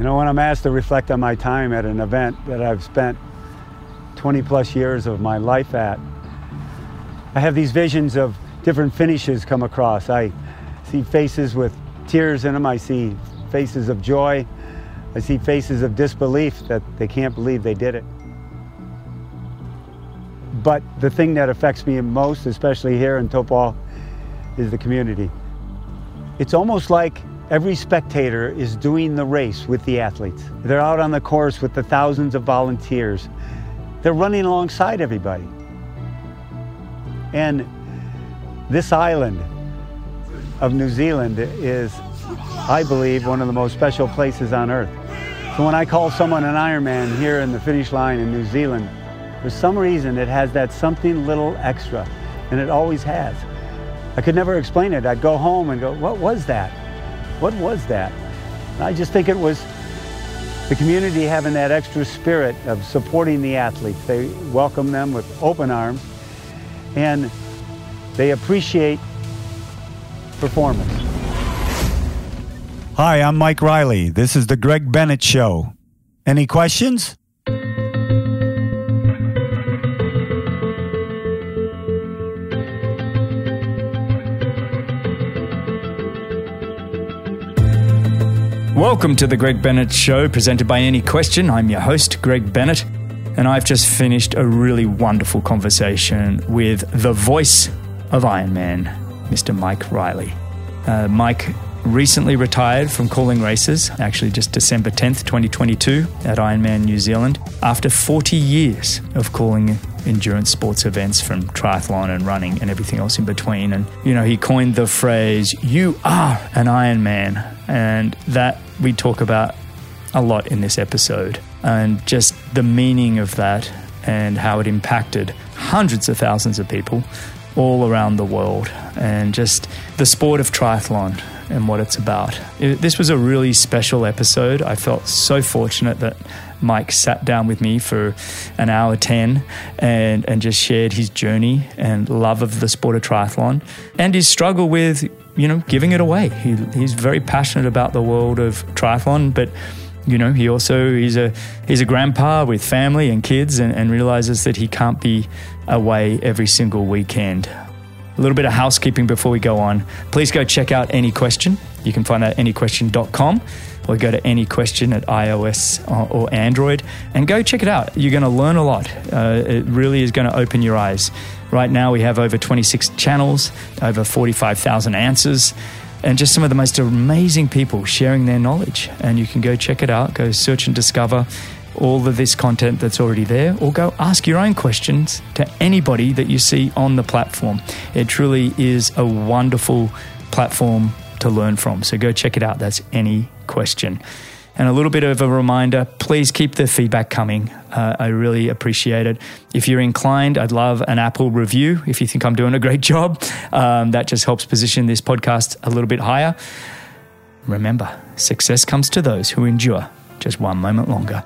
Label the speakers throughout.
Speaker 1: You know, when I'm asked to reflect on my time at an event that I've spent 20 plus years of my life at, I have these visions of different finishes come across. I see faces with tears in them. I see faces of joy. I see faces of disbelief that they can't believe they did it. But the thing that affects me most, especially here in Taupo, is the community. It's almost like every spectator is doing the race with the athletes. They're out on the course with the thousands of volunteers. They're running alongside everybody. And this island of New Zealand is, I believe, one of the most special places on earth. So when I call someone an Ironman here in the finish line in New Zealand, for some reason it has that something little extra, and it always has. I could never explain it. I'd go home and go, what was that? What was that? I just think it was the community having that extra spirit of supporting the athletes. They welcome them with open arms and they appreciate performance. Hi, I'm Mike Reilly. This is the Greg Bennett Show. Any questions?
Speaker 2: Welcome to the Greg Bennett Show, presented by Any Question. I'm your host, Greg Bennett, and I've just finished a really wonderful conversation with the voice of Ironman, Mr. Mike Reilly. Uh, Mike recently retired from calling races, actually just December 10th, 2022, at Ironman New Zealand, after 40 years of calling endurance sports events from triathlon and running and everything else in between. And, you know, he coined the phrase, You are an Ironman. And that we talk about a lot in this episode. And just the meaning of that and how it impacted hundreds of thousands of people all around the world. And just the sport of triathlon and what it's about. It, this was a really special episode. I felt so fortunate that Mike sat down with me for an hour 10 and, and just shared his journey and love of the sport of triathlon and his struggle with, you know, giving it away. He, he's very passionate about the world of triathlon, but you know, he also he's a he's a grandpa with family and kids and, and realizes that he can't be away every single weekend. A little bit of housekeeping before we go on. Please go check out Any Question. You can find that at anyquestion.com or go to Any Question at iOS or Android and go check it out. You're going to learn a lot. Uh, it really is going to open your eyes. Right now, we have over 26 channels, over 45,000 answers and just some of the most amazing people sharing their knowledge. And you can go check it out, go search and discover all of this content that's already there, or go ask your own questions to anybody that you see on the platform. It truly is a wonderful platform to learn from. So go check it out. That's any question. And a little bit of a reminder please keep the feedback coming. Uh, I really appreciate it. If you're inclined, I'd love an Apple review if you think I'm doing a great job. Um, that just helps position this podcast a little bit higher. Remember, success comes to those who endure just one moment longer.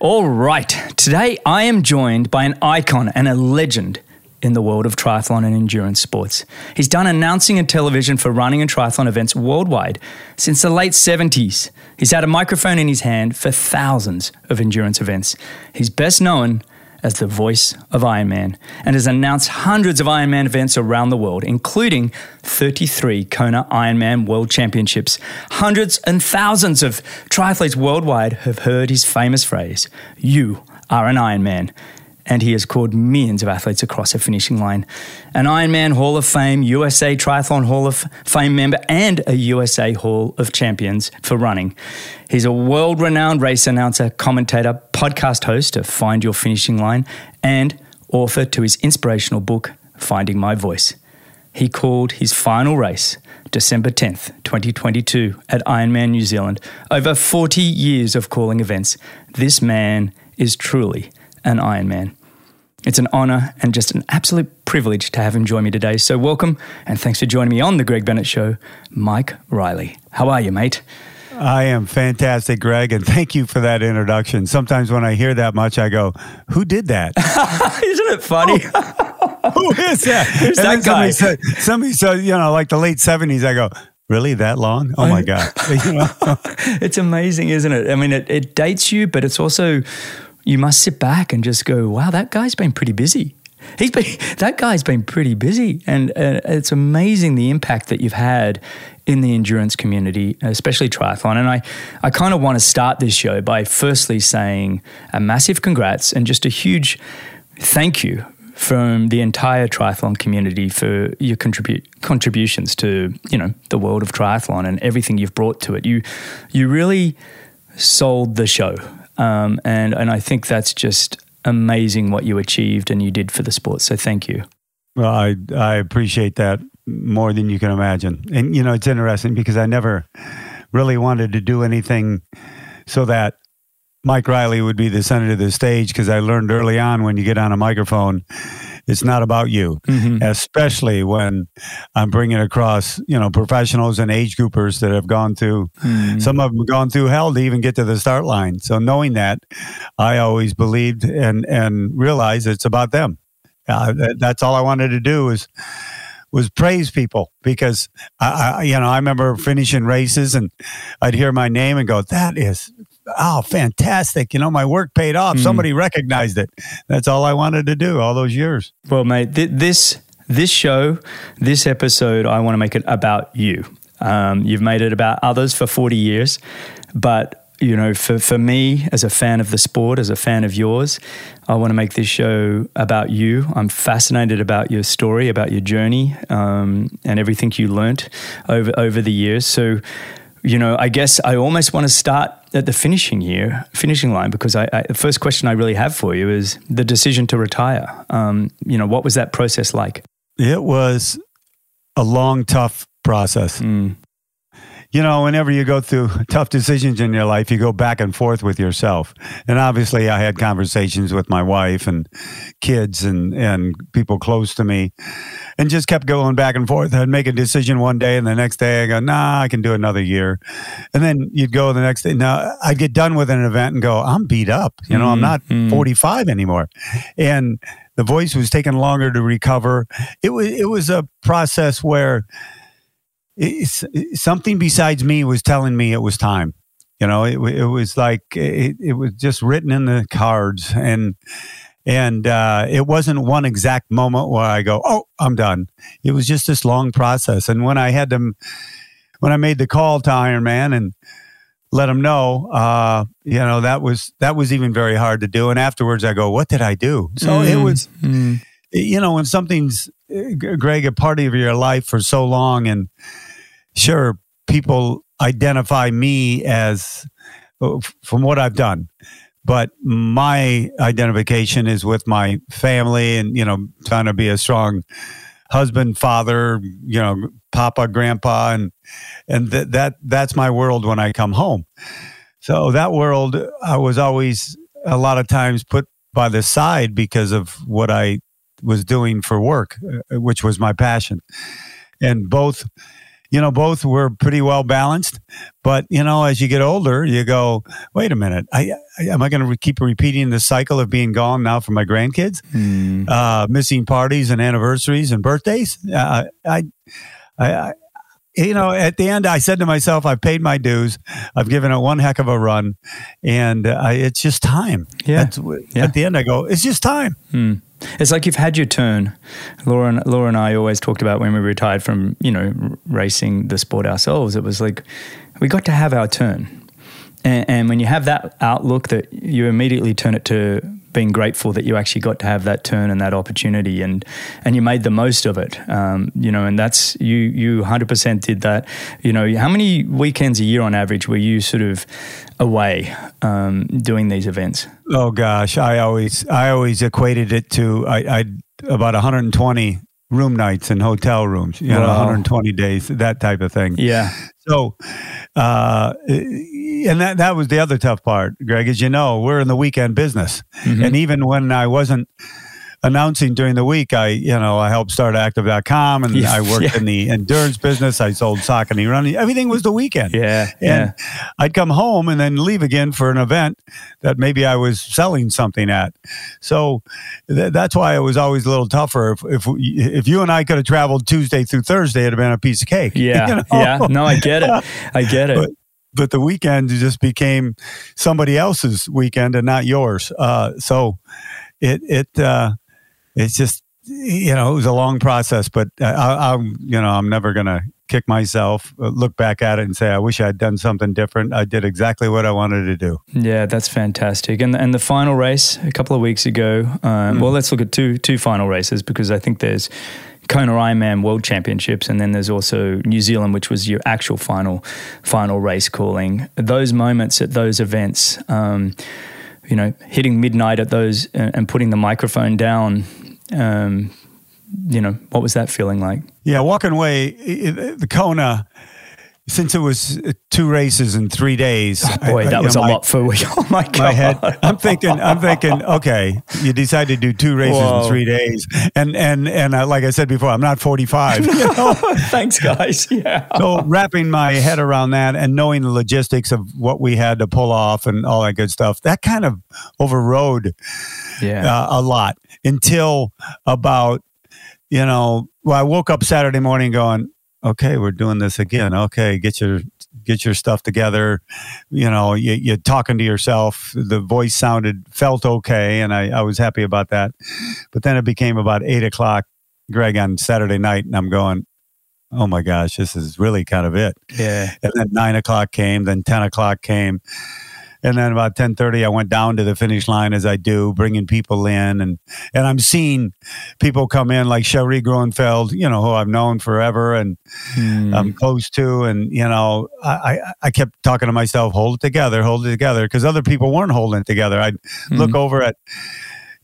Speaker 2: All right, today I am joined by an icon and a legend in the world of triathlon and endurance sports. He's done announcing and television for running and triathlon events worldwide since the late 70s. He's had a microphone in his hand for thousands of endurance events. He's best known as the voice of Ironman and has announced hundreds of Ironman events around the world, including 33 Kona Ironman World Championships. Hundreds and thousands of triathletes worldwide have heard his famous phrase, You are an Ironman and he has called millions of athletes across the finishing line. An Ironman Hall of Fame, USA Triathlon Hall of Fame member, and a USA Hall of Champions for running. He's a world renowned race announcer, commentator, podcast host of Find Your Finishing Line, and author to his inspirational book, Finding My Voice. He called his final race December 10th, 2022, at Ironman New Zealand. Over 40 years of calling events, this man is truly an Ironman. It's an honor and just an absolute privilege to have him join me today. So, welcome and thanks for joining me on The Greg Bennett Show, Mike Reilly. How are you, mate?
Speaker 1: I am fantastic, Greg, and thank you for that introduction. Sometimes when I hear that much, I go, Who did that?
Speaker 2: Isn't it funny?
Speaker 1: Oh. Who is that?
Speaker 2: Who's that guy?
Speaker 1: Somebody said, somebody said, you know, like the late 70s. I go, really that long? Oh my God. You know?
Speaker 2: it's amazing, isn't it? I mean, it, it dates you, but it's also you must sit back and just go, "Wow, that guy's been pretty busy." He's been that guy's been pretty busy, and uh, it's amazing the impact that you've had in the endurance community, especially triathlon. And I, I kind of want to start this show by firstly saying a massive congrats and just a huge thank you from the entire triathlon community for your contribute contributions to you know the world of triathlon and everything you've brought to it. You you really sold the show, um, and and I think that's just amazing what you achieved and you did for the sport. So thank you.
Speaker 1: Well, I, I appreciate that more than you can imagine. And, you know, it's interesting because I never really wanted to do anything so that Mike Reilly would be the center of the stage because I learned early on when you get on a microphone, it's not about you,
Speaker 2: Mhm.
Speaker 1: especially when I'm bringing across, you know, professionals and age groupers that have gone through,
Speaker 2: Mm.
Speaker 1: some of them gone through hell to even get to the start line. So knowing that, I always believed and, and realized it's about them. Uh, that, that's all I wanted to do was was praise people because I, I, you know, I remember finishing races and I'd hear my name and go, "That is, oh, fantastic! You know, my work paid off.
Speaker 2: Mm.
Speaker 1: Somebody recognized it." That's all I wanted to do all those years.
Speaker 2: Well, mate, th- this this show, this episode, I want to make it about you. Um, you've made it about others for forty years, but you know, for for me as a fan of the sport, as a fan of yours, I want to make this show about you. I'm fascinated about your story, about your journey, um, and everything you learnt over over the years. So. You know, I guess I almost want to start at the finishing year, finishing line, because I, I, the first question I really have for you is the decision to retire. Um, you know, what was that process like?
Speaker 1: It was a long, tough process.
Speaker 2: Mm,
Speaker 1: You know, whenever you go through tough decisions in your life, you go back and forth with yourself. And obviously, I had conversations with my wife and kids and, and people close to me and just kept going back and forth. I'd make a decision one day, and the next day I go, nah, I can do another year. And then you'd go the next day. Now, I'd get done with an event and go, I'm beat up. You know, I'm
Speaker 2: Mm,
Speaker 1: not
Speaker 2: mm.
Speaker 1: 45 anymore. And the voice was taking longer to recover. It was, it was a process where it's, something besides me was telling me it was time. You know, it, it was like it, it was just written in the cards, and and uh, it wasn't one exact moment where I go, "Oh, I'm done." It was just this long process. And when I had them, when I made the call to Iron Man and let them know, uh, you know, that was that was even very hard to do. And afterwards, I go, "What did I do?" So it
Speaker 2: Mm,
Speaker 1: was
Speaker 2: mm,
Speaker 1: you know, when something's, Greg, a part of your life for so long, and sure, people identify me as uh, from what I've done, but my identification is with my family and, you know, trying to be a strong husband, father, you know, papa, grandpa, and, and th- that, that's my world when I come home. So that world, I was always a lot of times put by the side because of what I was doing for work, uh, which was my passion. And both, you know, both were pretty well balanced. But you know, as you get older, you go, wait a minute, I, I am I going to re- keep repeating the cycle of being gone now for my grandkids,
Speaker 2: mm.
Speaker 1: uh, missing parties and anniversaries and birthdays? Uh, I, I, I, you know, at the end, I said to myself, I've paid my dues. I've given it one heck of a run, and uh, it's just time.
Speaker 2: Yeah.
Speaker 1: That's,
Speaker 2: Yeah.
Speaker 1: At the end, I go, it's just time.
Speaker 2: Hmm. It's like you've had your turn. Laura and, Laura and I always talked about when we retired from, you know, racing the sport ourselves. It was like we got to have our turn. And, and when you have that outlook that you immediately turn it to being grateful that you actually got to have that turn and that opportunity and and you made the most of it um, you know and that's you you 100% did that you know how many weekends a year on average were you sort of away um, doing these events
Speaker 1: Oh gosh, I always I always equated it to I, I about 120 room nights in hotel rooms. You know, 120 days, that type of thing.
Speaker 2: yeah
Speaker 1: So, uh, and that that was the other tough part, Greg. As you know, we're in the weekend business,
Speaker 2: Mhm.
Speaker 1: and even when I wasn't announcing during the week. I, you know, I helped start active.com and
Speaker 2: Yeah,
Speaker 1: I worked
Speaker 2: yeah.
Speaker 1: in the endurance business. I sold Saucony running. Everything was the weekend.
Speaker 2: Yeah,
Speaker 1: And I'd come home and then leave again for an event that maybe I was selling something at. So th- that's why it was always a little tougher. If, if, if you and I could have traveled Tuesday through Thursday, it'd have been a piece of cake.
Speaker 2: yeah,
Speaker 1: you know?
Speaker 2: yeah. No, I get it. I get it.
Speaker 1: But- but the weekend just became somebody else's weekend and not yours. Uh, so it it uh, it's just you know it was a long process, but I, I, I'm you know I'm never gonna kick myself, uh, look back at it and say I wish I'd done something different. I did exactly what I wanted to do.
Speaker 2: Yeah, that's fantastic. And and the final race a couple of weeks ago. Um, Well, let's look at two two final races because I think there's Kona Ironman World Championships, and then there's also New Zealand, which was your actual final final race calling. Those moments at those events, um, you know, hitting midnight at those and, and putting the microphone down. Um, you know, what was that feeling like?
Speaker 1: Yeah, walking away the Kona. Since it was uh, two races in three days, I-
Speaker 2: Boy,
Speaker 1: I-
Speaker 2: that was
Speaker 1: know,
Speaker 2: a
Speaker 1: my-
Speaker 2: lot for Oh my god!
Speaker 1: my head. I'm thinking. I'm thinking. Okay, you decide to do two races
Speaker 2: Whoa.
Speaker 1: in three days, and and and uh, like I said before, I'm not 45. You know?
Speaker 2: Thanks, guys. Yeah.
Speaker 1: so wrapping my head around that and knowing the logistics of what we had to pull off and all that good stuff, that kind of overrode
Speaker 2: Yeah.
Speaker 1: uh, a lot until about you know. Well, I woke up Saturday morning going, okay, we're doing this again. Okay, get your get your stuff together. You know, you, you're talking to yourself. The voice sounded felt okay, and I, I was happy about that. But then it became about eight o'clock, Greg, on Saturday night, and I'm going. Oh my gosh, this is really kind of it.
Speaker 2: yeah.
Speaker 1: And then nine o'clock came, then ten o'clock came, and then about ten thirty, I went down to the finish line as I do, bringing people in, and and I'm seeing people come in like Cherie Gruenfeld you know, who I've known forever and
Speaker 2: Hmm.
Speaker 1: I'm close to, and you know, I I, I kept talking to myself, hold it together, hold it together, because other people weren't holding it together. I'd look over at.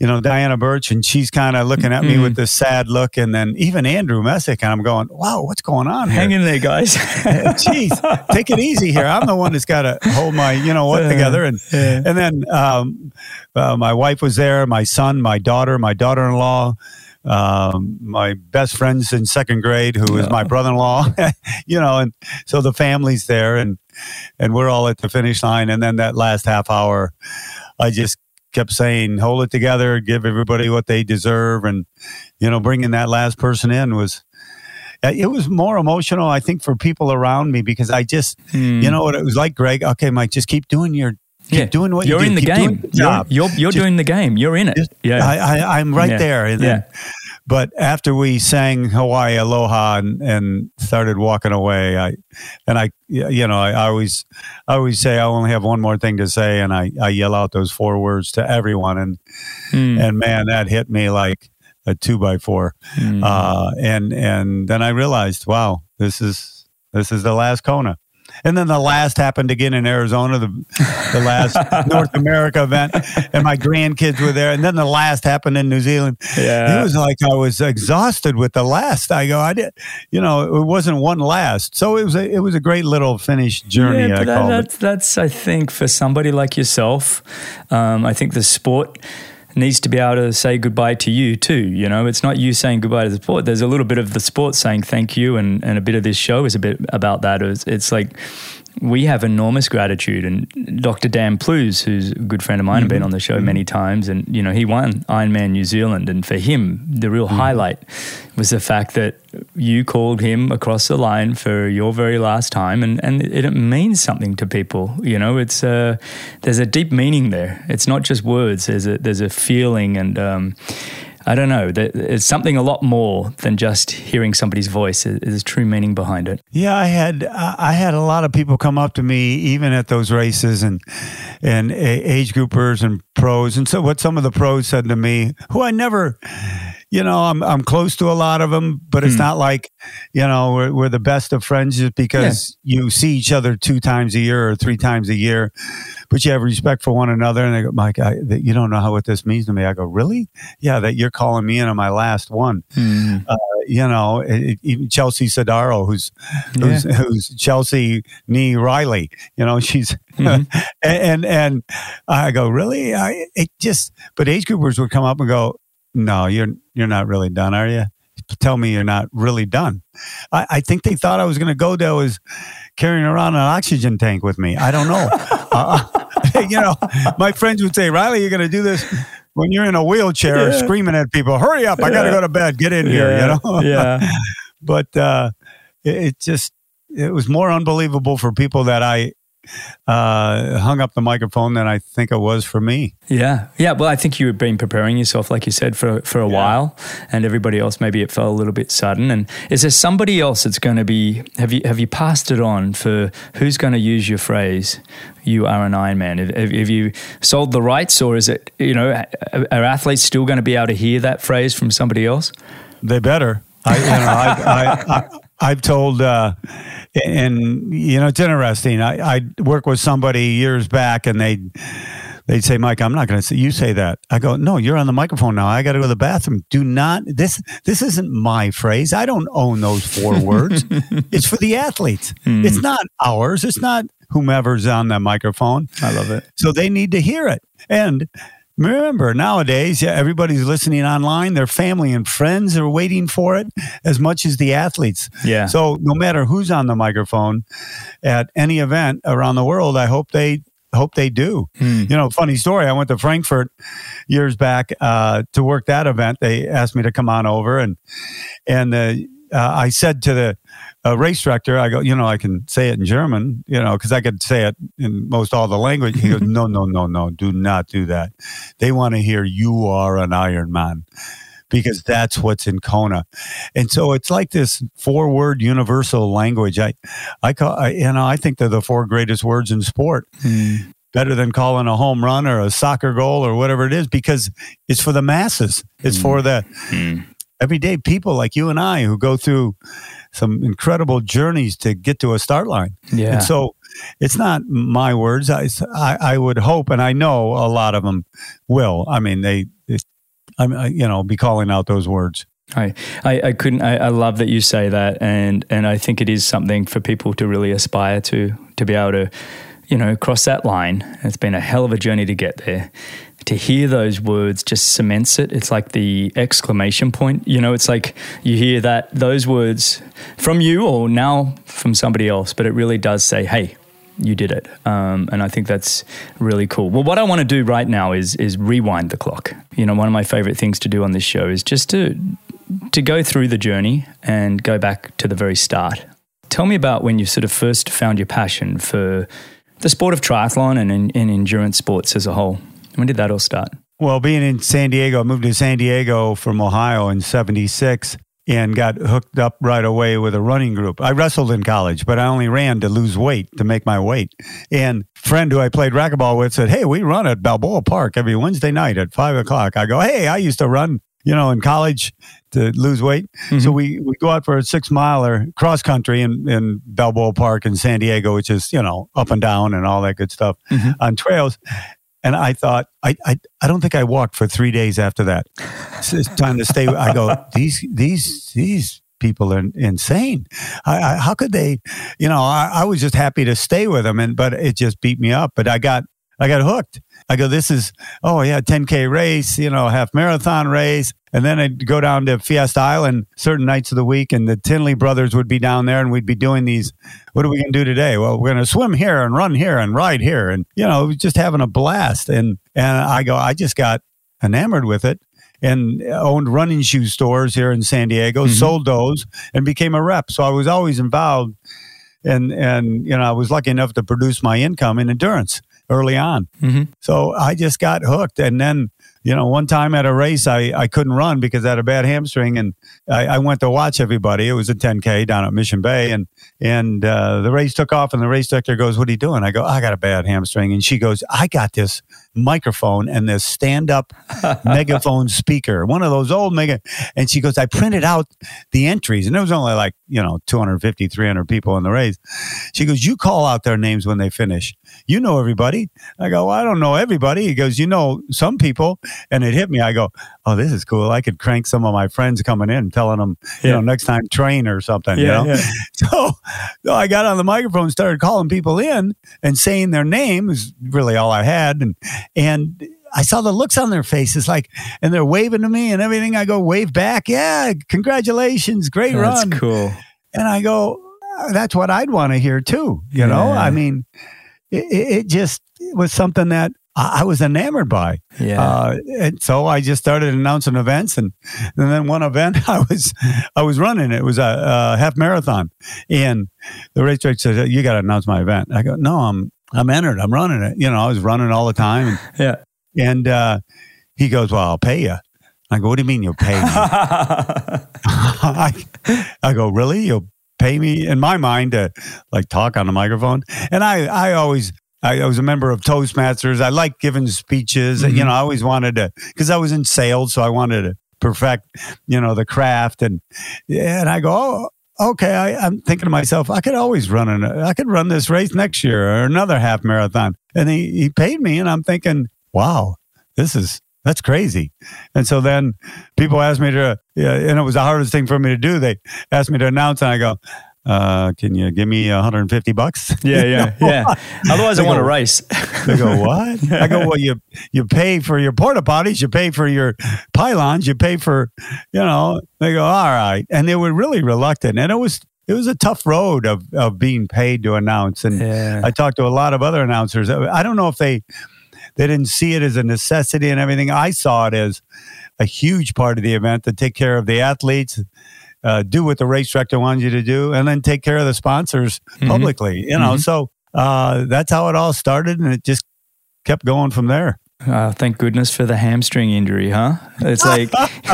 Speaker 1: You know Diana Bertsch, and she's kind of looking at me
Speaker 2: Mhm.
Speaker 1: with this sad look, and then even Andrew Messick, and I'm going, "Wow, what's going on here?"
Speaker 2: Hang in there, guys.
Speaker 1: Jeez, take it easy here. I'm the one that's got to hold my, you know what, together. And
Speaker 2: Yeah.
Speaker 1: and then um, uh, my wife was there, my son, my daughter, my daughter-in-law, um, my best friends in second grade, who is my brother-in-law. you know, and so the family's there, and and we're all at the finish line. And then that last half hour, I just kept saying, "Hold it together, give everybody what they deserve," and you know, bringing that last person in was uh, it was more emotional, I think, for people around me because I just,
Speaker 2: Hmm.
Speaker 1: you know what it was like, Greg. Okay, Mike, just keep doing your, keep
Speaker 2: Yeah.
Speaker 1: doing what
Speaker 2: you're
Speaker 1: you
Speaker 2: in the
Speaker 1: Keep
Speaker 2: game.
Speaker 1: your
Speaker 2: You're, you're, you're
Speaker 1: Just-
Speaker 2: doing the game. You're in it.
Speaker 1: Just-
Speaker 2: yeah.
Speaker 1: I, I, I'm right
Speaker 2: Yeah.
Speaker 1: there. And
Speaker 2: Yeah.
Speaker 1: then, but after we sang Hawaii Aloha and, and started walking away, I, and I, you know, I, I always, I always say I only have one more thing to say, and I, I yell out those four words to everyone, and
Speaker 2: Hmm.
Speaker 1: and man, that hit me like a two by four.
Speaker 2: Hmm.
Speaker 1: Uh, and and then I realized, wow, this is this is the last Kona. And then the last happened again in Arizona, the the last North America event, and my grandkids were there. And then the last happened in New Zealand.
Speaker 2: Yeah.
Speaker 1: It was like I was exhausted with the last. I go, I did, you know, it wasn't one last, so it was a it was a great little finish journey.
Speaker 2: Yeah,
Speaker 1: I
Speaker 2: that, that's, that's, I think, for somebody like yourself, um, I think the sport needs to be able to say goodbye to you too. You know, it's not you saying goodbye to the sport. There's a little bit of the sport saying thank you, and, and a bit of this show is a bit about that. It's, it's like we have enormous gratitude. And Dr. Dan Plews, who's a good friend of mine, and been on the show many times, and you know, he won Ironman New Zealand, and for him, the real highlight was the fact that you called him across the line for your very last time, and and it, it means something to people. You know, it's uh, there's a deep meaning there. It's not just words. There's a there's a feeling and. Um, I don't know. There- It's something a lot more than just hearing somebody's voice. There's true meaning behind it.
Speaker 1: Yeah, I had I had a lot of people come up to me even at those races and and age groupers and pros and so what some of the pros said to me who I never you know I'm I'm close to a lot of them but it's hmm. not like you know we're, we're the best of friends just because you see each other two times a year or three times a year but you have respect for one another and they go Mike I, that you don't know how what this means to me I go really yeah that you're calling me in on my last one hmm. uh, you know, it, even Chelsea Sodaro, who's who's, who's Chelsea Nee Riley. You know, she's hmm. and, and and I go really. I it just but age groupers would come up and go. No, you're you're not really done, are you? Tell me you're not really done. I, I think they thought I was going to go there was carrying around an oxygen tank with me. I don't know. uh, you know, my friends would say, Reilly, you're going to do this when you're in a wheelchair yeah. screaming at people, hurry up, I got to go to bed, get in here,
Speaker 2: yeah.
Speaker 1: you know?
Speaker 2: yeah.
Speaker 1: but uh, it, it, just, it was more unbelievable for people that I uh, hung up the microphone than I think it was for me.
Speaker 2: Yeah, yeah. Well, I think you had been preparing yourself, like you said, for for a yeah. while, and everybody else maybe it felt a little bit sudden. And is there somebody else that's going to be? Have you have you passed it on for who's going to use your phrase? You are an Iron Man. Have, have you sold the rights, or is it you know are athletes still going to be able to hear that phrase from somebody else?
Speaker 1: They better. I, you know, I, I, I've told, uh, and you know, it's interesting. I, I worked with somebody years back, and they they'd say, "Mike, I'm not going to say you say that." I go, "No, you're on the microphone now. I got to go to the bathroom. Do not this. This isn't my phrase. I don't own those four words. It's for the athletes. Mm. It's not ours. It's not whomever's on the microphone.
Speaker 2: I love it.
Speaker 1: So they need to hear it. And Remember, nowadays, yeah, everybody's listening online. Their family and friends are waiting for it as much as the athletes.
Speaker 2: Yeah.
Speaker 1: So no matter who's on the microphone at any event around the world, I hope they hope they do. Hmm. You know, funny story. I went to Frankfurt years back uh, to work that event. They asked me to come on over, and and the uh, I said to the uh, race director, I go, you know, I can say it in German, you know, because I could say it in most all the language. He goes, no, no, no, no, do not do that. They want to hear you are an Iron Man because that's what's in Kona. And so it's like this four word universal language. I, I call, I, you know, I think they're the four greatest words in sport. Mm. Better than calling a home run or a soccer goal or whatever it is, because it's for the masses. It's mm. for the mm everyday people like you and I who go through some incredible journeys to get to a start line.
Speaker 2: Yeah.
Speaker 1: And so it's not my words. I, I, I would hope, and I know a lot of them will. I mean, they, I'm, you know, be calling out those words.
Speaker 2: I, I, I couldn't. I, I, love that you say that, and and I think it is something for people to really aspire to to be able to, you know, cross that line. It's been a hell of a journey to get there, to hear those words just cements it. It's like the exclamation point. You know, it's like you hear that those words from you or now from somebody else, but it really does say, "Hey, you did it," um, and I think that's really cool. Well, what I want to do right now is is rewind the clock. You know, one of my favorite things to do on this show is just to to go through the journey and go back to the very start. Tell me about when you sort of first found your passion for the sport of triathlon and, and endurance sports as a whole. When did that all start?
Speaker 1: Well, being in San Diego, I moved to San Diego from Ohio in 76 and got hooked up right away with a running group. I wrestled in college, but I only ran to lose weight, to make my weight. And friend who I played racquetball with said, Hey, we run at Balboa Park every Wednesday night at five o'clock. I go, Hey, I used to run, you know, in college to lose weight. Mm-hmm. So we, we go out for a six miler cross country in, in Balboa Park in San Diego, which is, you know, up and down and all that good stuff mm-hmm. on trails. And I thought, I, I, I don't think I walked for three days after that. It's time to stay. I go, these, these, these people are insane. I, I, how could they, you know, I, I was just happy to stay with them and, but it just beat me up. But I got, I got hooked. I go, this is, oh yeah, 10K race, you know, half marathon race. And then I'd go down to Fiesta Island certain nights of the week, and the Tinley brothers would be down there, and we'd be doing these. What are we going to do today? Well, we're going to swim here and run here and ride here, and you know, just having a blast. And and I go, I just got enamored with it, and owned running shoe stores here in San Diego, mm-hmm. sold those, and became a rep. So I was always involved, and and you know, I was lucky enough to produce my income in endurance early on. Mm-hmm. So I just got hooked. And then, you know, one time at a race, I, I couldn't run because I had a bad hamstring and I, I went to watch everybody. It was a 10K down at Mission Bay and, and uh, the race took off and the race director goes, what are you doing? I go, I got a bad hamstring. And she goes, I got this microphone and this stand up megaphone speaker, one of those old mega. And she goes, I printed out the entries and there was only like, you know, 250, 300 people in the race. She goes, you call out their names when they finish. You know everybody. I go, well, I don't know everybody. He goes, you know some people. And it hit me. I go, oh, this is cool. I could crank some of my friends coming in, telling them, you know, next time train or something, yeah, you know? Yeah. So, so I got on the microphone, started calling people in and saying their name is really all I had. And, and I saw the looks on their faces, like, and they're waving to me and everything. I go wave back, yeah, congratulations, great
Speaker 2: That's
Speaker 1: run.
Speaker 2: That's cool.
Speaker 1: And I go, that's what I'd want to hear too. You know,
Speaker 2: Yeah.
Speaker 1: I mean, it, it just was something that I I was enamored by.
Speaker 2: Yeah.
Speaker 1: Uh, and so I just started announcing events, and and then one event I was I was running. It was a, a half marathon, and the race director said, "You got to announce my event." I go, "No, I'm I'm entered. I'm running it. You know, I was running all the time." And,
Speaker 2: yeah.
Speaker 1: and uh, he goes, "Well, I'll pay you." I go, "What do you mean you'll pay me?" I, I go, "Really? You'll pay me?" In my mind, to like talk on the microphone, and I I always. I was a member of Toastmasters. I like giving speeches.
Speaker 2: Mhm.
Speaker 1: You know, I always wanted to because I was in sales, so I wanted to perfect, you know, the craft. And and I go, oh, okay. I, I'm thinking to myself, I could always run an, I could run this race next year or another half marathon. And he he paid me, and I'm thinking, wow, this is that's crazy. And so then people asked me to, yeah, and it was the hardest thing for me to do. They asked me to announce, and I go. Uh, can you give me 150 bucks?
Speaker 2: yeah, yeah, yeah. Otherwise, I
Speaker 1: They
Speaker 2: want to
Speaker 1: go-
Speaker 2: race.
Speaker 1: They go, what? I go, well, you you pay for your porta potties, you pay for your pylons, you pay for, you know. They go, all right, and they were really reluctant, and it was it was a tough road of of being paid to announce. And
Speaker 2: yeah.
Speaker 1: I talked to a lot of other announcers. I don't know if they they didn't see it as a necessity and everything. I saw it as a huge part of the event to take care of the athletes. Uh, do what the race director wanted you to do, and then take care of the sponsors
Speaker 2: Mhm.
Speaker 1: publicly. You know,
Speaker 2: Mhm.
Speaker 1: so uh, that's how it all started, and it just kept going from there.
Speaker 2: Uh, thank goodness for the hamstring injury, huh? It's like,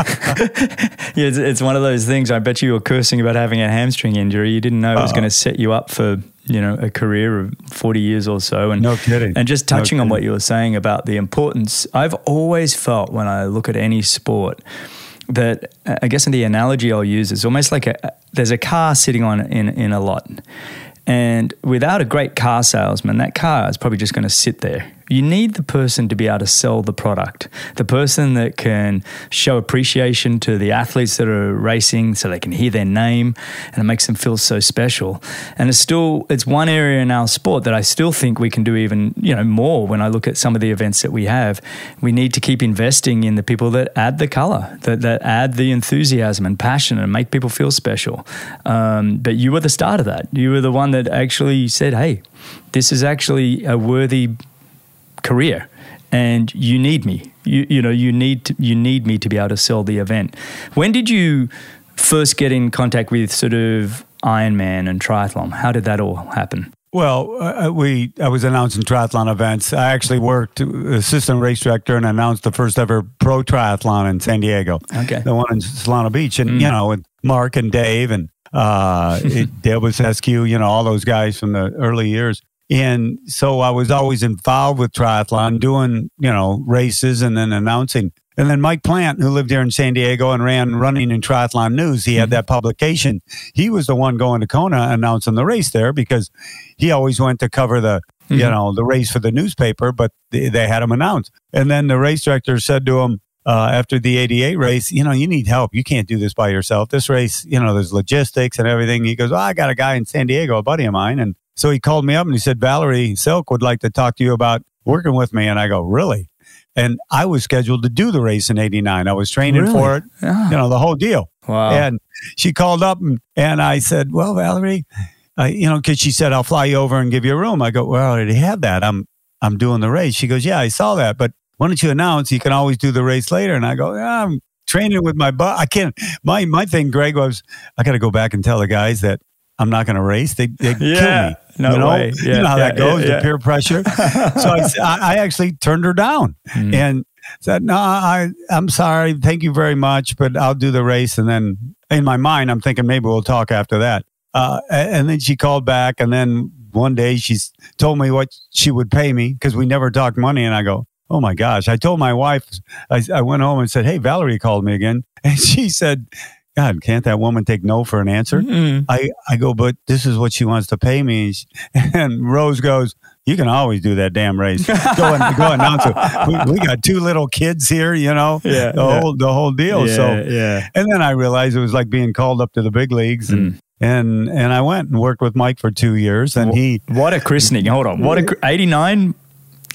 Speaker 2: yeah, it's, it's one of those things. I bet you were cursing about having a hamstring injury. You didn't know it was going to set you up for, you know, a career of 40 years or so. And
Speaker 1: No kidding.
Speaker 2: And just
Speaker 1: No
Speaker 2: touching on what you were saying about the importance, I've always felt when I look at any sport that I guess in the analogy I'll use is almost like a there's a car sitting on in in a lot, and without a great car salesman, that car is probably just going to sit there. You need the person to be able to sell the product, the person that can show appreciation to the athletes that are racing so they can hear their name and it makes them feel so special. And it's still, it's one area in our sport that I still think we can do even, you know, more when I look at some of the events that we have. We need to keep investing in the people that add the color, that, that add the enthusiasm and passion and make people feel special. Um, but you were the start of that. You were the one that actually said, hey, this is actually a worthy career and you need me you, you know you need to, you need me to be able to sell the event when did you first get in contact with sort of ironman and triathlon how did that all happen
Speaker 1: Well, uh, we I was announcing triathlon events. I actually worked assistant race director and announced the first ever pro triathlon in San Diego.
Speaker 2: okay
Speaker 1: the one in Solana Beach, and
Speaker 2: Mm.
Speaker 1: you know, with Mark and Dave and uh, it, Dale Basescu, you know, all those guys from the early years. And so I was always involved with triathlon, doing you know races and then announcing. And then Mike Plant, who lived here in San Diego and ran running and triathlon news, he had that publication. He was the one going to Kona announcing the race there because he always went to cover the you
Speaker 2: Mhm.
Speaker 1: know the race for the newspaper, but they, they had him announced. And then the race director said to him, uh, after the 88 race, you know, you need help. You can't do this by yourself. This race, you know, there's logistics and everything. He goes, oh, I got a guy in San Diego, a buddy of mine. And so he called me up and he said, Valerie Silk would like to talk to you about working with me. And I go, really? And I was scheduled to do the race in 89. I was training
Speaker 2: Really?
Speaker 1: for it,
Speaker 2: Ah,
Speaker 1: you know, the whole deal.
Speaker 2: wow
Speaker 1: And she called up and, and I said, well, Valerie, uh, you know, cause she said, I'll fly you over and give you a room. I go, well, I already have that. I'm, I'm doing the race. She goes, yeah, I saw that, but why don't you announce you can always do the race later? And I go, yeah, I'm training with my butt. I can't, my, my thing, Greg, was I got to go back and tell the guys that I'm not going to race. They, they kill me.
Speaker 2: No
Speaker 1: you know?
Speaker 2: way.
Speaker 1: You know how
Speaker 2: yeah,
Speaker 1: that goes,
Speaker 2: yeah,
Speaker 1: the peer pressure. so I, I actually turned her down
Speaker 2: Mm.
Speaker 1: and said, "No, I, I'm sorry. Thank you very much, but I'll do the race." And then in my mind, I'm thinking maybe we'll talk after that. Uh, and then she called back, and then one day she's told me what she would pay me because we never talked money. And I go, "Oh my gosh!" I told my wife. I, I went home and said, "Hey, Valerie called me again," and she said, "God, can't that woman take no for an answer?"
Speaker 2: Mm.
Speaker 1: I, I go, but this is what she wants to pay me. And, Rose goes, you can always do that damn race. Go and go announce it. We, we got two little kids here, you know,
Speaker 2: Yeah,
Speaker 1: the
Speaker 2: yeah.
Speaker 1: whole the whole deal.
Speaker 2: yeah,
Speaker 1: So,
Speaker 2: yeah
Speaker 1: and then I realized it was like being called up to the big leagues, and
Speaker 2: Mm.
Speaker 1: and and I went and worked with Mike for two years, and he
Speaker 2: what a christening hold on what a cr- 89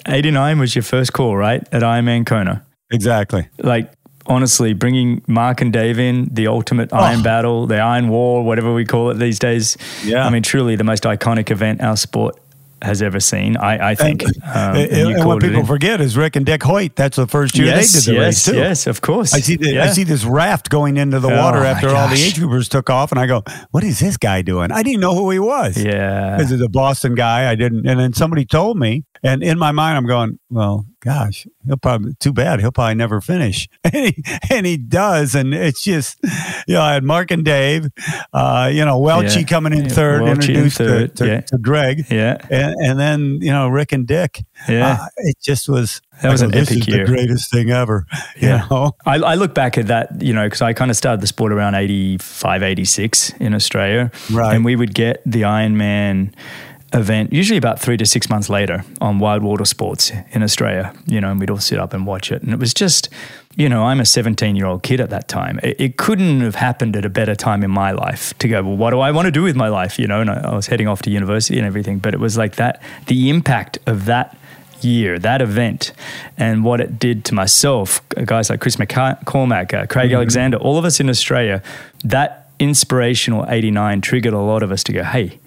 Speaker 2: 89 was your first call, right? At Ironman Kona.
Speaker 1: Exactly.
Speaker 2: Like, honestly, bringing Mark and Dave in, the ultimate oh. Iron Battle, the Iron War, whatever we call it these days.
Speaker 1: Yeah.
Speaker 2: I mean, truly the most iconic event our sport has ever seen. I, I think.
Speaker 1: And, um, and, and what people forget is Rick and Dick Hoyt. That's the first year yes, they did the
Speaker 2: yes,
Speaker 1: race too.
Speaker 2: Yes, of course.
Speaker 1: I see. The,
Speaker 2: yeah.
Speaker 1: I see this raft going into the water oh, after all the age groupers took off, and I go, "What is this guy doing?" I didn't know who he was.
Speaker 2: Yeah,
Speaker 1: this is a Boston guy. I didn't, and then somebody told me, and in my mind, I'm going, "Well, gosh, he'll probably too bad. He'll probably never finish." And he, and he does, and it's just, you know, I had Mark and Dave, uh, you know, Welchie yeah. coming in third, Welchie introduced in third. To, to, yeah. to, Greg,
Speaker 2: yeah,
Speaker 1: and, and then you know Rick and Dick.
Speaker 2: Yeah,
Speaker 1: uh, it just was.
Speaker 2: That was go, an epic year.
Speaker 1: The greatest thing ever.
Speaker 2: Yeah.
Speaker 1: You know?
Speaker 2: I, I, look back at that, you know, because I kind of started the sport around 85, 86 in Australia.
Speaker 1: Right.
Speaker 2: And we would get the Ironman event, usually about three to six months later on Wide World of Sports in Australia, you know, and we'd all sit up and watch it. And it was just, you know, I'm a 17 year old kid at that time. It, it, couldn't have happened at a better time in my life to go, well, what do I want to do with my life? You know, and I, I was heading off to university and everything, but it was like that, the impact of that year, that event, and what it did to myself, guys like Chris McCormack, uh, Craig mm-hmm. Alexander, all of us in Australia, that inspirational 89 triggered a lot of us to go, hey,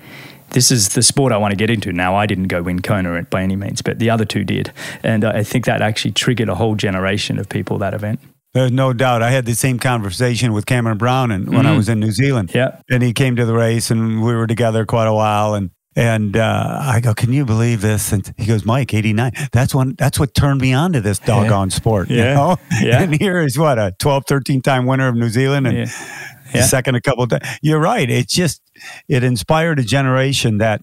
Speaker 2: this is the sport I want to get into. Now, I didn't go win Kona by any means, but the other two did. And I think that actually triggered a whole generation of people that event.
Speaker 1: There's no doubt. I had the same conversation with Cameron Brown and when mm-hmm. I was in New Zealand.
Speaker 2: Yeah.
Speaker 1: And he came to the race and we were together quite a while. And and uh, I go, can you believe this? And he goes, Mike, 89. That's when, that's what turned me on to this doggone
Speaker 2: yeah.
Speaker 1: sport.
Speaker 2: Yeah.
Speaker 1: You know?
Speaker 2: Yeah.
Speaker 1: And here is what, a 12, 13 time winner of New Zealand. And
Speaker 2: yeah yeah.
Speaker 1: second a couple of times. You're right. It just it inspired a generation that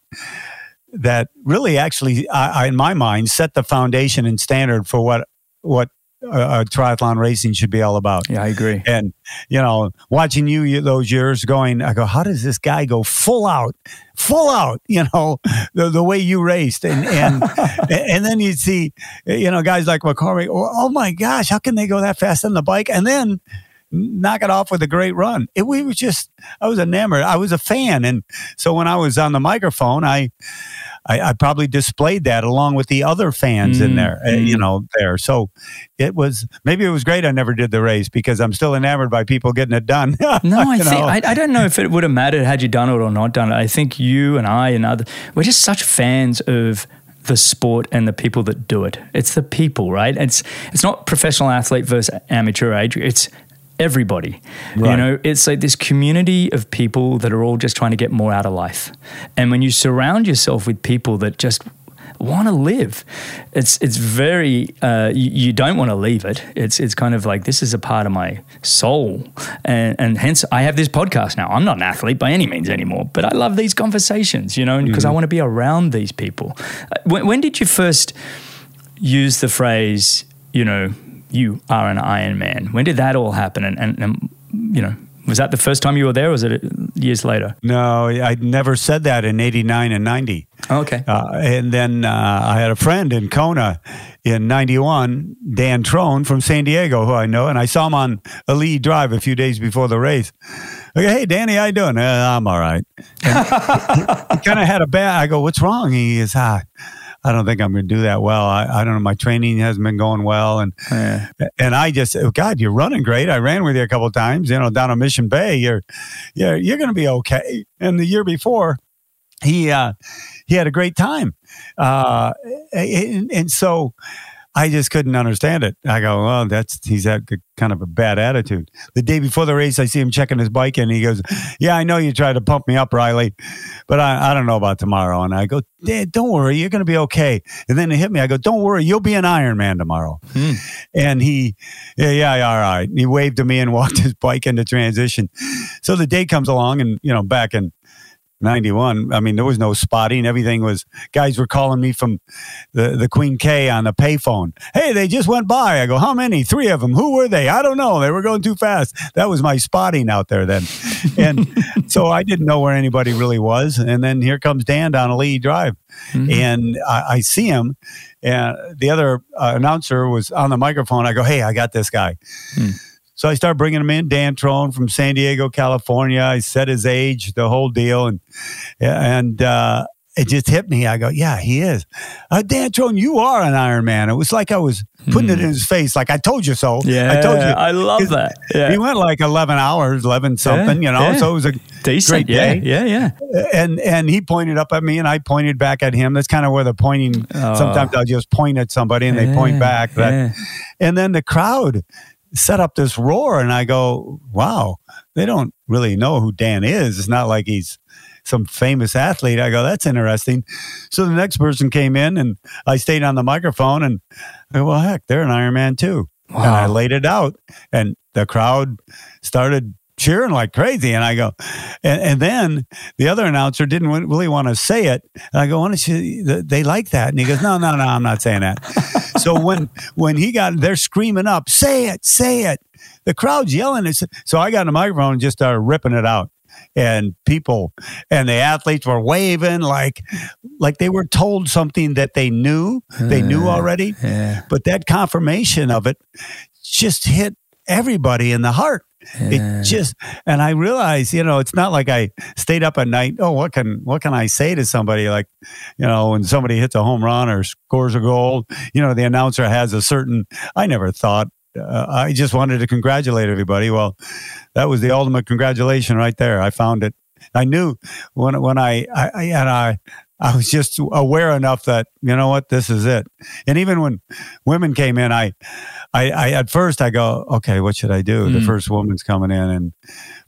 Speaker 1: that really actually, I, in my mind, set the foundation and standard for what what uh, triathlon racing should be all about.
Speaker 2: Yeah, I agree.
Speaker 1: And you know, watching you those years going, I go, how does this guy go full out, full out? You know, the, the way you raced, and and and then you see, you know, guys like McCormack. Oh, oh my gosh, how can they go that fast on the bike? And then knock it off with a great run. It, we was just, I was enamored. I was a fan. And so when I was on the microphone, I, I, I probably displayed that along with the other fans mm, in there, uh, you mm. know, there. So it was, maybe it was great I never did the race because I'm still enamored by people getting it done.
Speaker 2: no, I think, I, I, don't know if it would have mattered had you done it or not done it. I think you and I and other, we're just such fans of the sport and the people that do it. It's the people, right? It's it's not professional athlete versus amateur age. It's everybody. Right. You know, it's like this community of people that are all just trying to get more out of life. And when you surround yourself with people that just want to live, it's it's very uh, you, you, don't want to leave it. It's it's kind of like this is a part of my soul, and and hence I have this podcast now. I'm not an athlete by any means anymore, but I love these conversations. You know, because mm-hmm. I want to be around these people. Uh, when, when did you first use the phrase? You know, you are an Iron Man. When did that all happen? And, and, and you know, was that the first time you were there, or was it years later?
Speaker 1: No, I never said that in '89 and '90.
Speaker 2: Oh, okay.
Speaker 1: Uh, and then uh, I had a friend in Kona in '91, Dan Trone from San Diego, who I know, and I saw him on Ali'i Drive a few days before the race. Okay, hey Danny, how you doing? Uh, I'm all right. he, kind of had a bad. I go, what's wrong? He is, ah, I don't think I'm going to do that well. I, I don't know. My training hasn't been going well, and yeah. and I just, oh God, you're running great. I ran with you a couple times, you know, down on Mission Bay. You're, you're, you're going to be okay. And the year before, he uh, he had a great time, uh, and, and so I just couldn't understand it. I go, well, that's he's had kind of a bad attitude. The day before the race, I see him checking his bike, and he goes, "Yeah, I know you tried to pump me up, Reilly, but I, I don't know about tomorrow." And I go, "Dad, "Don't worry, you're going to be okay." And then it hit me. I go, "Don't worry, you'll be an Iron Man tomorrow." Hmm. And he, yeah, yeah, all right. He waved to me and walked his bike into transition. So the day comes along, and you know, back in 91. I mean, there was no spotting. Everything was, guys were calling me from the, the Queen K on the payphone. Hey, they just went by. I go, how many? Three of them. Who were they? I don't know. They were going too fast. That was my spotting out there then. And so I didn't know where anybody really was. And then here comes Dan down Ali'i Drive. Mm-hmm. And I, I, see him. And the other uh, announcer was on the microphone. I go, hey, I got this guy. Mm. So I started bringing him in, Dan Trone from San Diego, California. I said his age, the whole deal, and and uh, it just hit me. I go, yeah, he is. Uh, Dan Trone, you are an Iron Man. It was like I was putting it in his face, like I told you so.
Speaker 2: Yeah,
Speaker 1: I told you.
Speaker 2: I love that. Yeah.
Speaker 1: He went like eleven hours, eleven something,
Speaker 2: Yeah,
Speaker 1: you know.
Speaker 2: yeah.
Speaker 1: So it was a
Speaker 2: Decent.
Speaker 1: great day.
Speaker 2: yeah, yeah.
Speaker 1: And and he pointed up at me, and I pointed back at him. That's kind of where the pointing.
Speaker 2: Oh.
Speaker 1: Sometimes I'll just point at somebody, and they point back. That,
Speaker 2: yeah.
Speaker 1: And then the crowd set up this roar, and I go, "Wow, they don't really know who Dan is. It's not like he's." Some famous athlete. I go, that's interesting. So the next person came in and I stayed on the microphone and I go, well, heck, they're an Iron Man too. And I laid it out and the crowd started cheering like crazy. And I go, and, and then the other announcer didn't really want to say it. And I go, why don't you, they like that. And he goes, no, no, no, I'm not saying that. so when, when he got, they're screaming up, say it, say it. The crowd's yelling. It's, so I got a microphone and just started ripping it out. And people and the athletes were waving like, like they were told something that they knew, they knew already
Speaker 2: Yeah.
Speaker 1: but that confirmation of it just hit everybody in the heart. It just and I realized, you know, it's not like I stayed up at night. Oh, what can what can I say to somebody? Like, you know, when somebody hits a home run or scores a goal, you know, the announcer has a certain. I never thought. Uh, I just wanted to congratulate everybody. Well, that was the ultimate congratulation right there. I found it. I knew when when I, I, I and I I was just aware enough that you know what this is it. And even when women came in, I I, I at first I go okay, what should I do? The
Speaker 2: Mm.
Speaker 1: first woman's coming in, and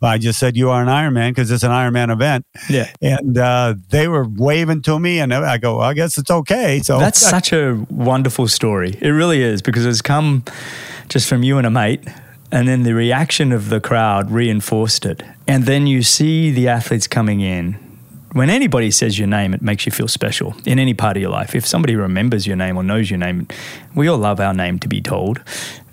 Speaker 1: I just said you are an Ironman because it's an Ironman event,
Speaker 2: Yeah.
Speaker 1: and uh, they were waving to me, and I go, well, I guess it's okay. So
Speaker 2: That's such a wonderful story. It really is because it's come just from you and a mate, and then the reaction of the crowd reinforced it. And then you see the athletes coming in. When anybody says your name, it makes you feel special in any part of your life. If somebody remembers your name or knows your name, we all love our name to be told.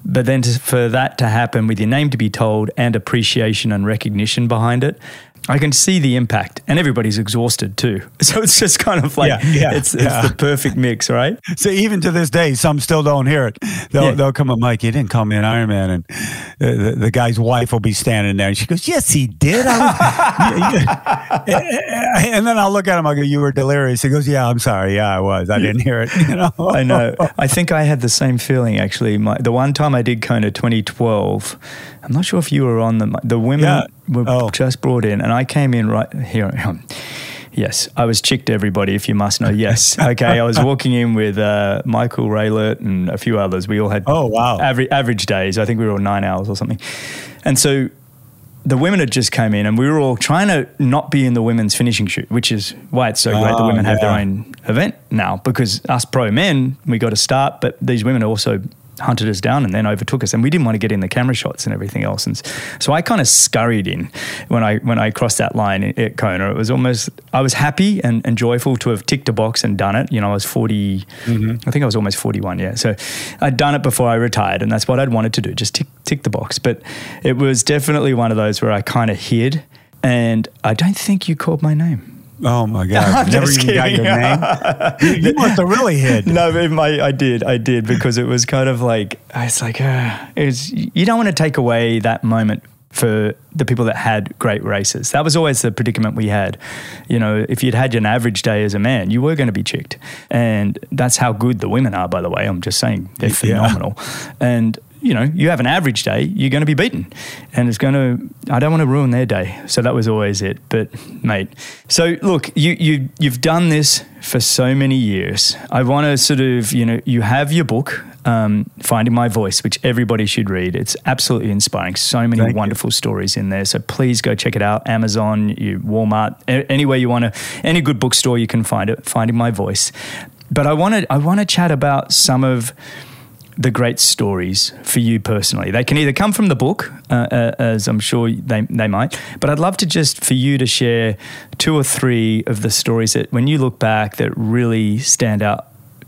Speaker 2: But then to, for that to happen with your name to be told and appreciation and recognition behind it, I can see the impact. And everybody's exhausted too. So it's just kind of like,
Speaker 1: Yeah, yeah,
Speaker 2: it's, it's the perfect mix, right?
Speaker 1: So even to this day, some still don't hear it. They'll,
Speaker 2: Yeah.
Speaker 1: they'll come up, Mike, you didn't call me an Iron Man. And uh, the, the guy's wife will be standing there and she goes, Yes, he did. And then I'll look at him, I go, You were delirious. He goes, Yeah, I'm sorry. Yeah, I was. I didn't hear it. You know?
Speaker 2: I know. I think I had the same feeling actually. My, the one time I did Kona 2012, I'm not sure if you were on the the women
Speaker 1: Yeah.
Speaker 2: Were
Speaker 1: Oh.
Speaker 2: just brought in, and I came in right here. Yes, I was chicked everybody, if you must know. Yes. Okay, I was walking in with uh, Michael Raelert and a few others. We all had
Speaker 1: Oh, wow.
Speaker 2: average, average days. I think we were all nine hours or something. And so the women had just came in and we were all trying to not be in the women's finishing shoot, which is why it's so great the
Speaker 1: Oh,
Speaker 2: women have their own event now because us pro men, we got to start, but these women are also hunted us down and then overtook us and we didn't want to get in the camera shots and everything else. And so I kind of scurried in when I when I crossed that line at Kona. It was almost I was happy and, and joyful to have ticked a box and done it. You know I was 40
Speaker 1: Mm-hmm.
Speaker 2: I think I was almost 41 yeah. So I'd done it before I retired and that's what I'd wanted to do just tick, tick the box. But it was definitely one of those where I kind of hid and I don't think you called my name
Speaker 1: Oh, my God.
Speaker 2: I'm
Speaker 1: Never even got your name. you, you must have really hid.
Speaker 2: No, but my, I did, I did because it was kind of like it's like uh, it's you don't want to take away that moment for the people that had great races. That was always the predicament we had. You know, if you'd had an average day as a man, you were going to be chicked, and that's how good the women are. By the way, I'm just saying they're
Speaker 1: Yeah.
Speaker 2: phenomenal, and. You know, you have an average day, you're going to be beaten, and it's going to. I don't want to ruin their day, so that was always it. But mate, so look, you you you've done this for so many years. I want to sort of, you know, you have your book, um, Finding My Voice, which everybody should read. It's absolutely inspiring. So many
Speaker 1: Thank you.
Speaker 2: wonderful stories in there. So please go check it out. Amazon, you, Walmart, a- anywhere you want to, any good bookstore you can find it. Finding My Voice. But I want to, I want to chat about some of the great stories for you personally. They can either come from the book, uh, uh, as I'm sure they, they might, but I'd love to just for you to share two or three of the stories that when you look back that really stand out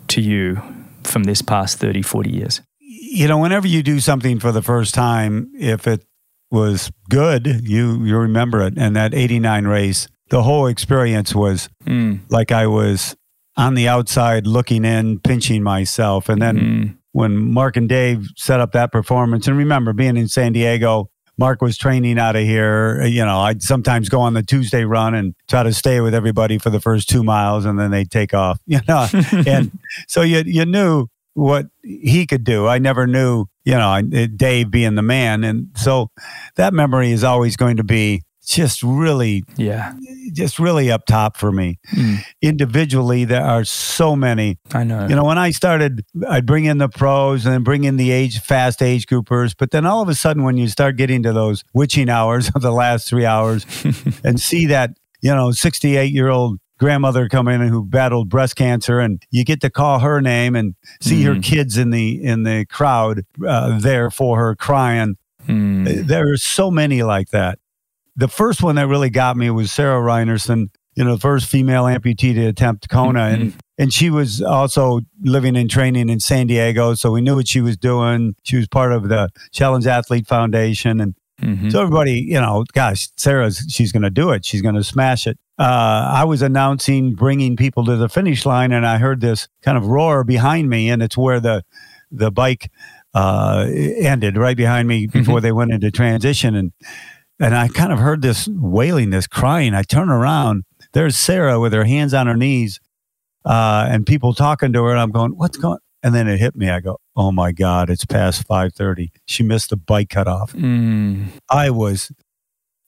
Speaker 2: to you from this past 30, 40 years.
Speaker 1: you know, whenever you do something for the first time, if it was good, you you remember it. And that '89 race, the whole experience was
Speaker 2: Mm.
Speaker 1: like I was on the outside looking in, pinching myself. And then
Speaker 2: Mm.
Speaker 1: When Mark and Dave set up that performance, and remember being in San Diego Mark was training out of here. You know, I'd sometimes go on the Tuesday run and try to stay with everybody for the first two miles, and then they'd take off. You know, and so you you knew what he could do. I never knew, you know, Dave being the man, and so that memory is always going to be just really,
Speaker 2: yeah,
Speaker 1: just really up top for me. Mm. Individually, there are so many.
Speaker 2: I know.
Speaker 1: You know, when I started, I'd bring in the pros and then bring in the age, fast age groupers. But then all of a sudden, when you start getting to those witching hours of the last three hours and see that, you know, 68 year old grandmother come in who battled breast cancer and you get to call her name and see mm. her kids in the in the crowd uh, there for her crying mm. there are so many like that the first one that really got me was Sarah Reinertsen, you know, the first female amputee to attempt Kona. Mm-hmm. And, and she was also living and training in San Diego. So we knew what she was doing. She was part of the Challenge Athlete Foundation. And mm-hmm. so everybody, you know, gosh, Sarah's, she's going to do it. She's going to smash it. Uh, I was announcing bringing people to the finish line, and I heard this kind of roar behind me, and it's where the the bike uh, ended right behind me before mm-hmm. they went into transition. And and I kind of heard this wailing, this crying. I turn around. There's Sarah with her hands on her knees uh, and people talking to her. And I'm going, what's going And then it hit me. I go, oh my God, it's past 5.30. She missed the bike cutoff. Mm. I was,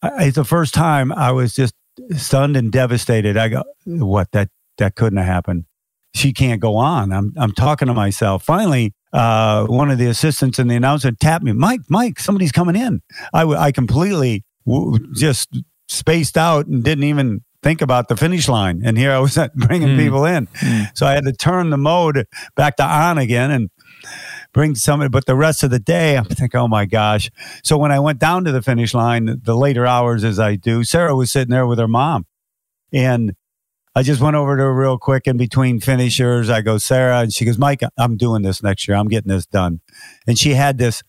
Speaker 1: I, it's the first time I was just stunned and devastated. I go, what? That, that couldn't have happened. She can't go on. I'm, I'm talking to myself. Finally, uh, one of the assistants and the announcer tapped me, Mike, Mike, somebody's coming in. I, w- I completely w- just spaced out and didn't even think about the finish line. And here I was bringing mm. people in. Mm. So I had to turn the mode back to on again and bring somebody. But the rest of the day, I'm thinking, oh my gosh. So when I went down to the finish line, the later hours as I do, Sarah was sitting there with her mom. And I just went over to her real quick in between finishers. I go, Sarah, and she goes, Mike, I'm doing this next year. I'm getting this done. And she had this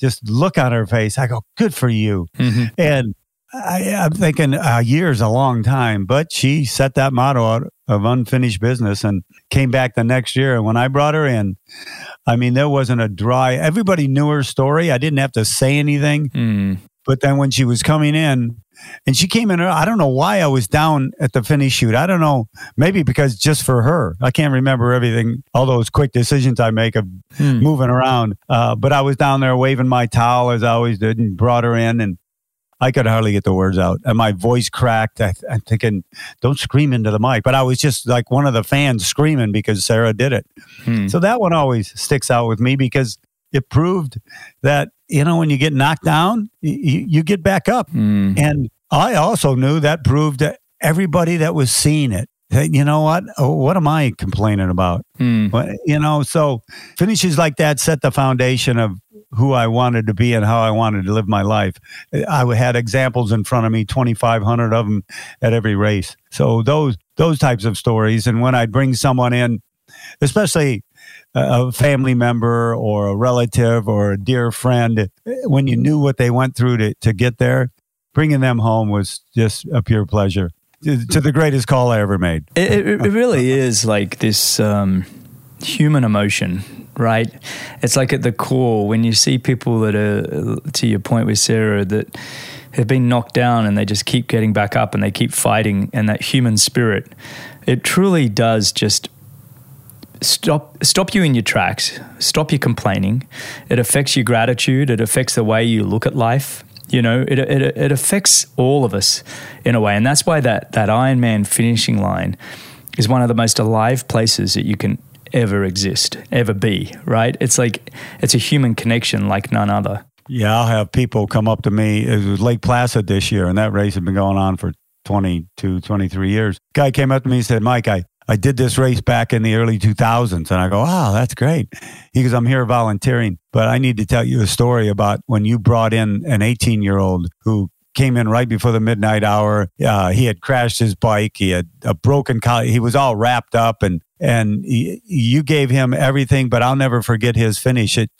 Speaker 1: just look on her face. I go, good for you. Mm-hmm. And I, am thinking a year is a long time, but she set that motto out of unfinished business and came back the next year. And when I brought her in, I mean, there wasn't a dry, everybody knew her story. I didn't have to say anything. Mm. But then when she was coming in, and she came in. I don't know why I was down at the finish shoot. I don't know. Maybe because just for her, I can't remember everything, all those quick decisions I make of hmm. moving around. Uh, but I was down there waving my towel as I always did and brought her in. And I could hardly get the words out. And my voice cracked. I, am thinking, don't scream into the mic. But I was just like one of the fans screaming because Sarah did it. Hmm. So that one always sticks out with me because it proved that you know when you get knocked down you, you get back up. Mm. and i also knew that proved that everybody that was seeing it hey, you know what? Oh, what am i complaining about? Mm. you know so finishes like that set the foundation of who i wanted to be and how i wanted to live my life. I had examples in front of me 2500 of them at every race. So those those types of stories. And when i bring someone in especially a family member or a relative or a dear friend, when you knew what they went through to, to get there, bringing them home was just a pure pleasure. To the greatest call I ever made.
Speaker 2: It, it really is like this um, human emotion, right? It's like at the core when you see people that are, to your point with Sarah, that have been knocked down and they just keep getting back up and they keep fighting, and that human spirit, it truly does just stop stop you in your tracks stop your complaining. It affects your gratitude. It affects the way you look at life. You know it, it, it affects all of us in a way. And that's why that that ironman finishing line is one of the most alive places that you can ever exist ever be right? It's like it's a human connection like none other.
Speaker 1: Yeah i'll have people come up to me. It was lake placid this year and that race had been going on for 22 23 years. Guy came up to me and said mike i I did this race back in the early 2000s. And I go, wow, that's great. He goes, I'm here volunteering, but I need to tell you a story about when you brought in an 18 year old who came in right before the midnight hour. Uh, he had crashed his bike. He had a broken collar. He was all wrapped up and, and he, you gave him everything, but I'll never forget his finish. It,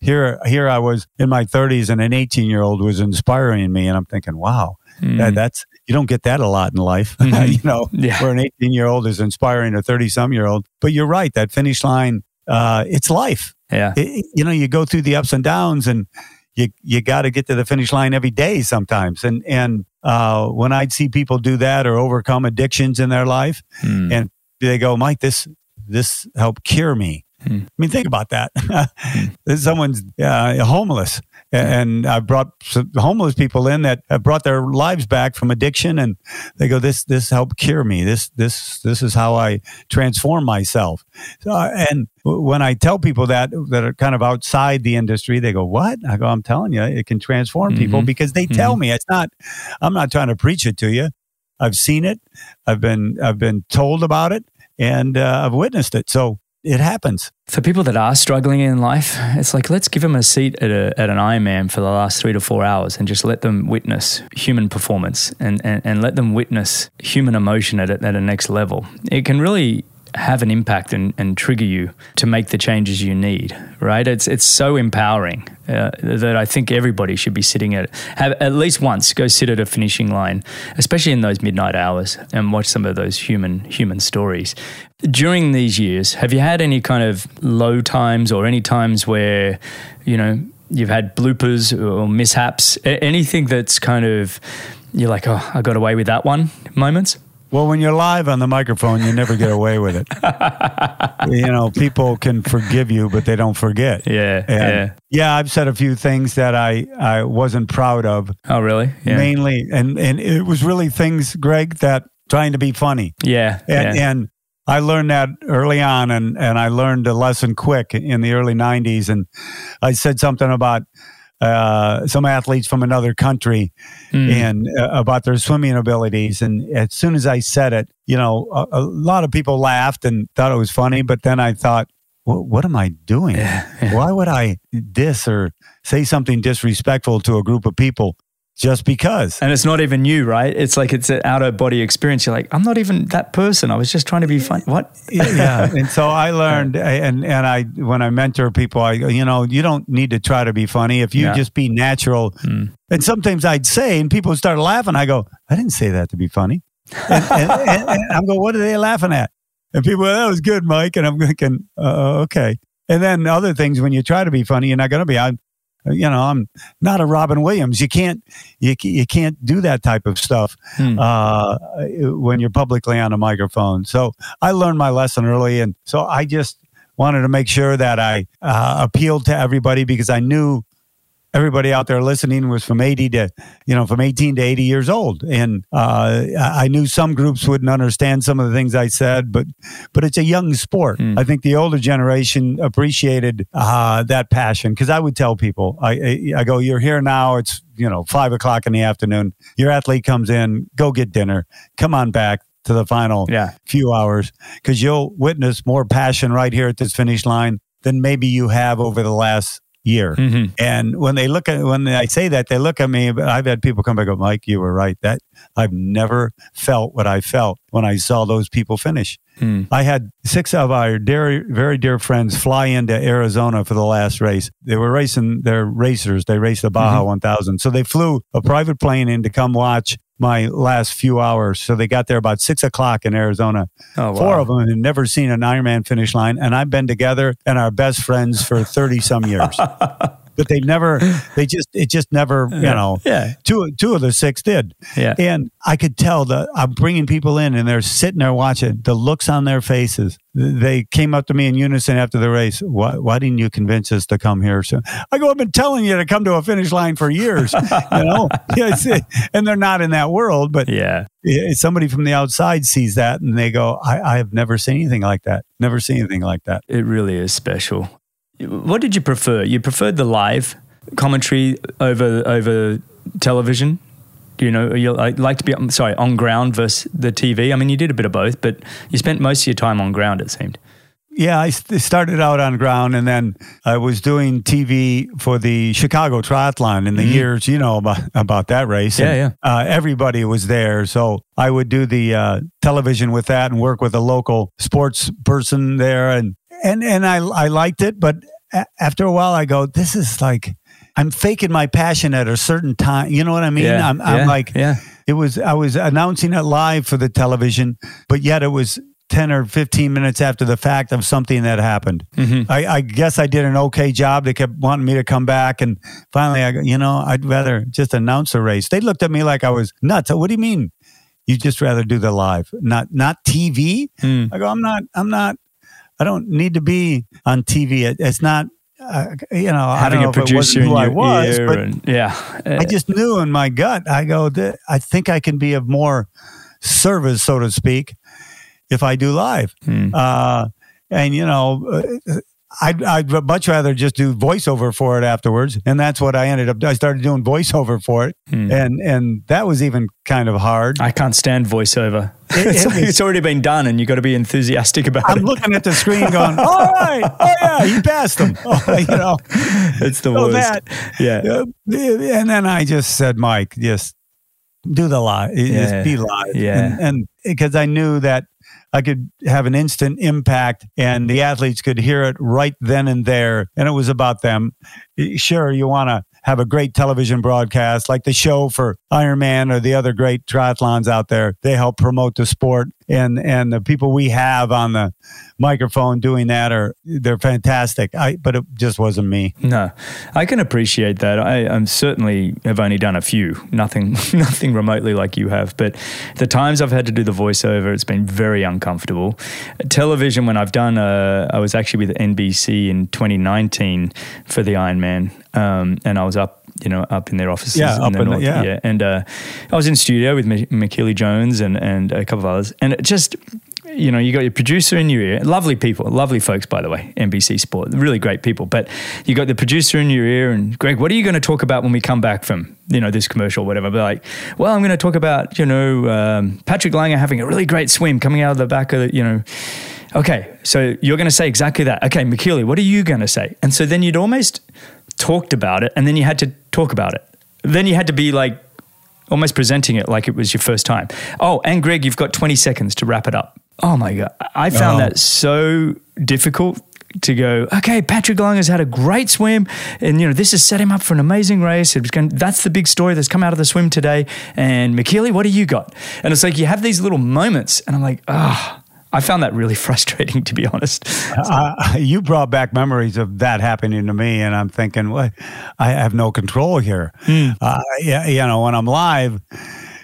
Speaker 1: here, here I was in my 30s and an 18 year old was inspiring me. And I'm thinking, wow, mm. that, that's, you don't get that a lot in life, mm-hmm. you know, yeah. where an 18 year old is inspiring a 30 some year old. But you're right, that finish line, uh, it's life.
Speaker 2: Yeah.
Speaker 1: It, you know, you go through the ups and downs and you you got to get to the finish line every day sometimes. And and uh, when I'd see people do that or overcome addictions in their life,
Speaker 2: Mm.
Speaker 1: and they go, Mike, this this helped cure me.
Speaker 2: Hmm.
Speaker 1: I mean, think about that. Someone's uh, homeless, and I brought some homeless people in that have brought their lives back from addiction, and they go, "This this helped cure me. This this this is how I transform myself." So, and when I tell people that that are kind of outside the industry, they go, "What?" I go, "I'm telling you, it can transform people
Speaker 2: Mhm.
Speaker 1: because they tell me it's not. I'm not trying to preach it to you. I've seen it. I've been I've been told about it, and uh, I've witnessed it. So it happens.
Speaker 2: For people that are struggling in life, it's like let's give them a seat at, a, at an Ironman for the last three to four hours and just let them witness human performance and, and, and let them witness human emotion at at a next level. It can really have an impact and, and trigger you to make the changes you need, right? It's, it's so empowering uh, that I think everybody should be sitting at, have at least once go sit at a finishing line, especially in those midnight hours and watch some of those human, human stories. During these years, have you had any kind of low times or any times where, you know, you've had bloopers or mishaps, anything that's kind of, you're like, oh, I got away with that one moments?
Speaker 1: Well, when you're live on the microphone, you never get away with it. you know, people can forgive you, but they don't forget.
Speaker 2: Yeah.
Speaker 1: And
Speaker 2: yeah.
Speaker 1: yeah, I've said a few things that I, I wasn't proud of,
Speaker 2: Oh, really? Yeah.
Speaker 1: mainly, and and it was really things, Greg, that trying to be funny,
Speaker 2: yeah.
Speaker 1: and,
Speaker 2: yeah.
Speaker 1: and I learned that early on, and and I learned a lesson quick in the early '90s, and I said something about. Uh, some athletes from another country
Speaker 2: Mm.
Speaker 1: and uh, about their swimming abilities. And as soon as I said it, you know, a, a lot of people laughed and thought it was funny. But then I thought, what, what am I doing? Why would I diss or say something disrespectful to a group of people just because?
Speaker 2: And it's not even you, right? It's like it's an out of body experience. You're like, I'm not even that person. I was just trying to be funny. What?
Speaker 1: yeah. And so I learned, and and I when I mentor people, I you know, you don't need to try to be funny if you
Speaker 2: Yeah.
Speaker 1: just be natural.
Speaker 2: Mm.
Speaker 1: And sometimes I'd say, and people start laughing. I go, I didn't say that to be funny. And, and, and, and I'm going, what are they laughing at? And people, that was good, Mike. And I'm thinking, uh, okay. And then other things, when you try to be funny, you're not going to be. I'm, you know, I'm not a Robin Williams. You can't, you, you can't do that type of stuff
Speaker 2: Hmm.
Speaker 1: uh, when you're publicly on a microphone. So I learned my lesson early, and so I just wanted to make sure that I uh, appealed to everybody because I knew everybody out there listening was from 80 to you know from 18 to 80 years old. And uh, i knew some groups wouldn't understand some of the things i said but but it's a young sport.
Speaker 2: Hmm.
Speaker 1: i think the older generation appreciated uh, that passion. Because i would tell people I, I i go you're here now. It's you know five o'clock in the afternoon. Your athlete comes in. Go get dinner. Come on back to the final
Speaker 2: Yeah.
Speaker 1: few hours. Because you'll witness more passion right here at this finish line than maybe you have over the last year.
Speaker 2: hmm
Speaker 1: And when they look at when I say that, they look at me. But I've had people come back and go, Mike, you were right. That I've never felt what I felt when I saw those people finish.
Speaker 2: Hmm.
Speaker 1: I had six of our dear, very dear friends fly into Arizona for the last race. They were racing, they're racers. They raced the Baja 1000. So they flew a private plane in to come watch my last few hours. So they got there about six o'clock in Arizona.
Speaker 2: Oh, wow.
Speaker 1: Four of them had never seen an Ironman finish line, and I've been together and are best friends for thirty some years. but they never, they just, it just never, you know.
Speaker 2: Yeah.
Speaker 1: Two, two of the six did,
Speaker 2: Yeah.
Speaker 1: and I could tell that I'm bringing people in, and they're sitting there watching. The looks on their faces. They came up to me in unison after the race. Why, why didn't you convince us to come here? So I go, I've been telling you to come to a finish line for years, you know. And they're not in that world, but
Speaker 2: Yeah.
Speaker 1: yeah, somebody from the outside sees that and they go, I, I have never seen anything like that. Never seen anything like that.
Speaker 2: It really is special. What did you prefer? You preferred the live commentary over over television? You know, you like to be sorry on ground versus the TV. I mean, you did a bit of both, but you spent most of your time on ground. It seemed.
Speaker 1: Yeah, I started out on ground and then I was doing TV for the Chicago Triathlon in the years, you know, about, about that race.
Speaker 2: Yeah,
Speaker 1: And, Uh, everybody was there. So I would do the uh, television with that and work with a local sports person there. And, and, and I, I liked it. But a- after a while, I go, this is like, I'm faking my passion at a certain time. You know what I mean?
Speaker 2: yeah,
Speaker 1: I'm, I'm
Speaker 2: yeah,
Speaker 1: like,
Speaker 2: yeah,
Speaker 1: it was I was announcing it live for the television, but yet it was 10 or 15 minutes after the fact of something that happened.
Speaker 2: Mm-hmm.
Speaker 1: I, I guess I did an okay job. They kept wanting me to come back. And finally, I you know, I'd rather just announce a race. They looked at me like I was nuts. What do you mean? You just rather do the live, not not TV?
Speaker 2: Mm.
Speaker 1: I go, I'm not, I'm not, I don't need to be on TV. It, it's not, uh, you know, I
Speaker 2: Having
Speaker 1: don't know
Speaker 2: a producer in
Speaker 1: who I
Speaker 2: your
Speaker 1: was,
Speaker 2: ear,
Speaker 1: but
Speaker 2: and yeah,
Speaker 1: I just knew in my gut. I go, I think I can be of more service, so to speak, if I do live.
Speaker 2: Mm.
Speaker 1: Uh, and you know, uh, I'd, I'd much rather just do voiceover for it afterwards, and that's what I ended up. I started doing voiceover for it,
Speaker 2: Mm.
Speaker 1: and and that was even kind of hard.
Speaker 2: I can't stand voiceover.
Speaker 1: It-
Speaker 2: it's,
Speaker 1: it was-
Speaker 2: it's already been done, and you got to be enthusiastic about it.
Speaker 1: I'm looking at the screen, going, "All right, oh yeah, you passed them." Oh, you know,
Speaker 2: it's the
Speaker 1: so
Speaker 2: worst.
Speaker 1: that
Speaker 2: yeah.
Speaker 1: And then I just said, Mike, just do the live,
Speaker 2: Yeah.
Speaker 1: just be live.
Speaker 2: Yeah.
Speaker 1: And, and because I knew that I could have an instant impact and the athletes could hear it right then and there. And it was about them. Eh, sure, you want to have a great television broadcast like the show for Ironman or the other great triathlons out there. They help promote the sport. And, and the people we have on the microphone doing that are, they're fantastic. I, but it just wasn't me.
Speaker 2: No, I can appreciate that. I, I'm certainly have only done a few, nothing, nothing remotely like you have. But the times I've had to do the voiceover, it's been very uncomfortable. Television, when I've done, uh, I was actually with NBC in 2019 for the Ironman, um, and I was up. You know, up in their offices.
Speaker 1: Yeah,
Speaker 2: in
Speaker 1: up
Speaker 2: the
Speaker 1: in the-
Speaker 2: north,
Speaker 1: yeah.
Speaker 2: And uh, I was in studio with M- McKeely Jones and and a couple of others, and just you know, you got your producer in your ear. Lovely people, lovely folks, by the way. NBC Sport, really great people. But you got the producer in your ear, and Greg, what are you going to talk about when we come back from you know this commercial, or whatever? Be like, well, I'm going to talk about you know um, Patrick Lange having a really great swim coming out of the back of the, you know. Okay, so you're going to say exactly that. Okay, McKeely, what are you going to say? And so then you'd almost talked about it, and then you had to talk about it. Then you had to be like almost presenting it like it was your first time. Oh, and Greg, you've got 20 seconds to wrap it up. Oh my God. I found
Speaker 1: Oh.
Speaker 2: that so difficult to go, okay, Patrick Lange's had a great swim and, you know, this has set him up for an amazing race. It was going, that's the big story that's come out of the swim today. And McKeely, what do you got? And it's like you have these little moments and I'm like, ah, I found that really frustrating, to be honest.
Speaker 1: uh, you brought back memories of that happening to me, and I'm thinking, what? I have no control here. Uh, yeah, you know, when I'm live,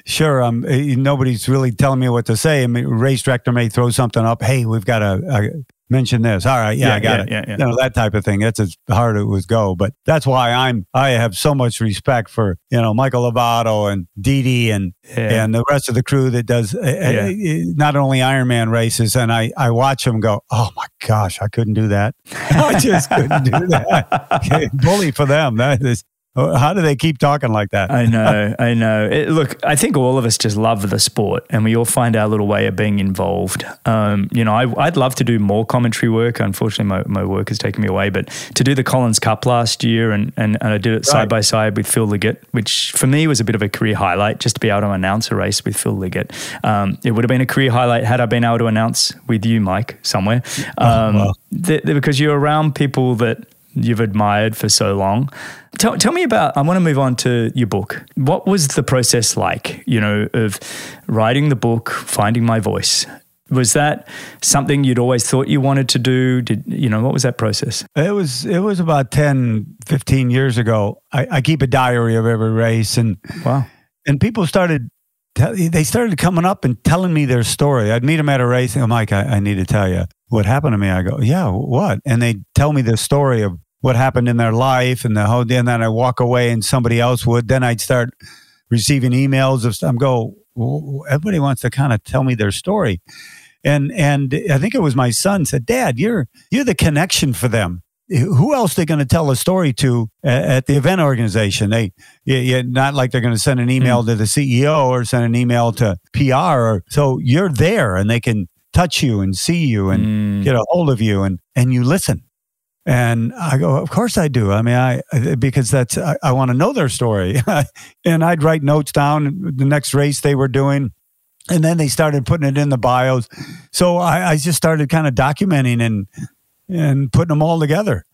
Speaker 1: sure, I'm. uh, Nobody's really telling me what to say. I mean, race director may throw something up. Hey, we've got to. Mention this. All right, yeah,
Speaker 2: Yeah,
Speaker 1: I got
Speaker 2: yeah,
Speaker 1: it.
Speaker 2: yeah, yeah.
Speaker 1: You know that type of thing. That's as hard as it would go. But that's why I'm. I have so much respect for you know Michael Lovato and Dee Dee and and the rest of the crew that does uh, not only Ironman races. And I I watch them go. Oh my gosh, I couldn't do that. I just couldn't do that. Okay, bully for them. That is. How do they keep talking like that?
Speaker 2: I know, I know. It, look, I think all of us just love the sport, and we all find our little way of being involved. Um, you know, I, I'd love to do more commentary work. Unfortunately, my, my work has taken me away. But to do the Collins Cup last year, and, and, and I did it side by side with Phil Liggett, which for me was a bit of a career highlight, just to be able to announce a race with Phil Liggett. Um, it would have been a career highlight had I been able to announce with you, Mike, somewhere, um,
Speaker 1: wow.
Speaker 2: th- th- because you're around people that you've admired for so long. Tell, tell me about, I want to move on to your book. What was the process like, you know, of writing the book, finding my voice? Was that something you'd always thought you wanted to do? Did, you know, what was that process?
Speaker 1: It was it was about 10, 15 years ago. I, I keep a diary of every race, and
Speaker 2: Wow.
Speaker 1: and people started they started coming up and telling me their story. I'd meet them at a race and go, Mike, I, I need to tell you what happened to me. I go, yeah, what? And they tell me the story of what happened in their life and the whole. And then I walk away and somebody else would. Then I'd start receiving emails of I'm go. Everybody wants to kind of tell me their story. And and I think it was my son said, Dad, you're you're the connection for them. Who else they going to tell a story to at the event organization? They yeah, not like they're going to send an email to the CEO or send an email to PR. Or, so you're there and they can touch you and see you and
Speaker 2: Mm.
Speaker 1: get a hold of you and and you listen. And I go, of course I do. I mean, I because that's I, I want to know their story, and I'd write notes down the next race they were doing, and then they started putting it in the bios. So I, I just started kind of documenting and and putting them all together.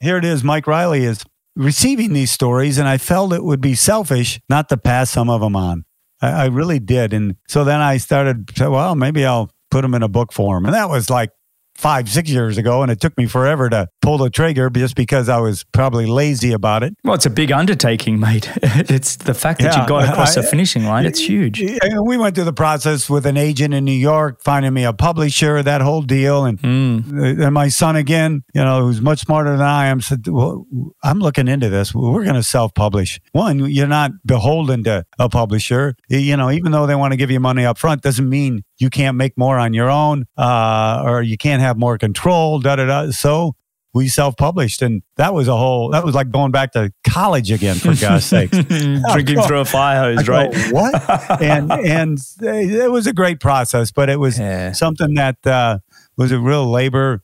Speaker 1: Here it is. Mike Reilly is receiving these stories, and I felt it would be selfish not to pass some of them on. I, I really did, and so then I started. Well, maybe I'll put them in a book form. And that was like five, six years ago, and it took me forever to pull the trigger just because I was probably lazy about it.
Speaker 2: Well, it's a big undertaking, mate. it's the fact that yeah, you got across I, the finishing line, it's huge.
Speaker 1: We went through the process with an agent in New York, finding me a publisher, that whole deal. And, mm. and my son, again, you know, who's much smarter than I am, said, Well, I'm looking into this. We're going to self publish. One, you're not beholden to a publisher. You know, even though they want to give you money up front, doesn't mean you can't make more on your own uh, or you can't have more control, da da da. So we self-published and that was a whole that was like going back to college again for god's sake
Speaker 2: drinking through a fire hose right
Speaker 1: what and and it was a great process but it was yeah. something that uh, was a real labor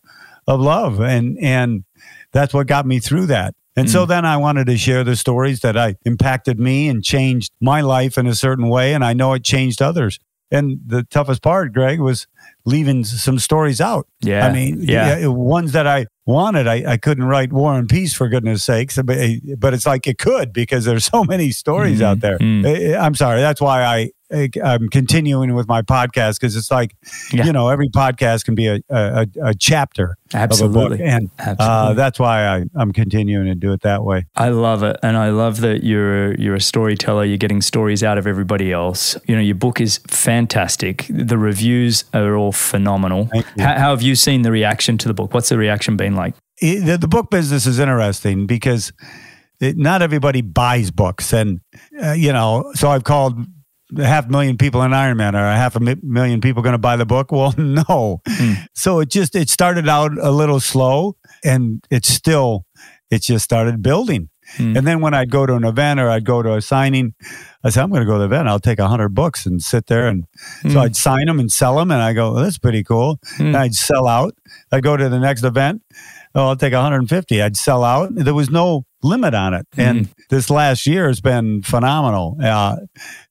Speaker 1: of love and and that's what got me through that and mm. so then I wanted to share the stories that I impacted me and changed my life in a certain way. And I know it changed others. And the toughest part, Greg, was leaving some stories out.
Speaker 2: Yeah.
Speaker 1: I mean, yeah. yeah ones that I wanted, I, I couldn't write War and Peace for goodness sakes, but, but it's like it could because there's so many stories mm-hmm. out there. Mm. I'm sorry. That's why I, I'm continuing with my podcast because it's like, yeah. you know, every podcast can be a, a, a chapter
Speaker 2: Absolutely.
Speaker 1: And uh, Absolutely. Uh, that's why I, I'm continuing to do it that way.
Speaker 2: I love it. And I love that you're, you're a storyteller. You're getting stories out of everybody else. You know, your book is fantastic. The reviews are all phenomenal. How, how, have you seen the reaction to the book? What's the reaction been like?
Speaker 1: It, the, the book business is interesting because it, not everybody buys books. And, uh, you know, so I've called half a half million people in Iron Man. are a half a million people going to buy the book? Well, no. Mm. So it just it started out a little slow, and it's still it just started building. Mm. And then when I'd go to an event or I'd go to a signing, I said, I'm going to go to the event. I'll take 100 books and sit there. And mm. so I'd sign them and sell them. And I go, well, that's pretty cool. Mm. And I'd sell out. I'd go to the next event. Oh, I'll take 150. I'd sell out. There was no limit on it. And mm-hmm. this last year has been phenomenal. Uh,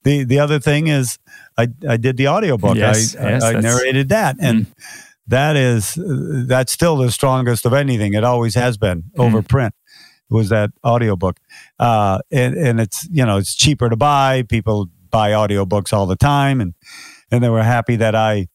Speaker 1: the the other thing is I, I did the audiobook. Yes, I, yes, I, I narrated that. And mm. that is that's still the strongest of anything. It always has been mm. over print. Was that audiobook. Uh, and, and it's you know it's cheaper to buy. People buy audiobooks all the time and and they were happy that I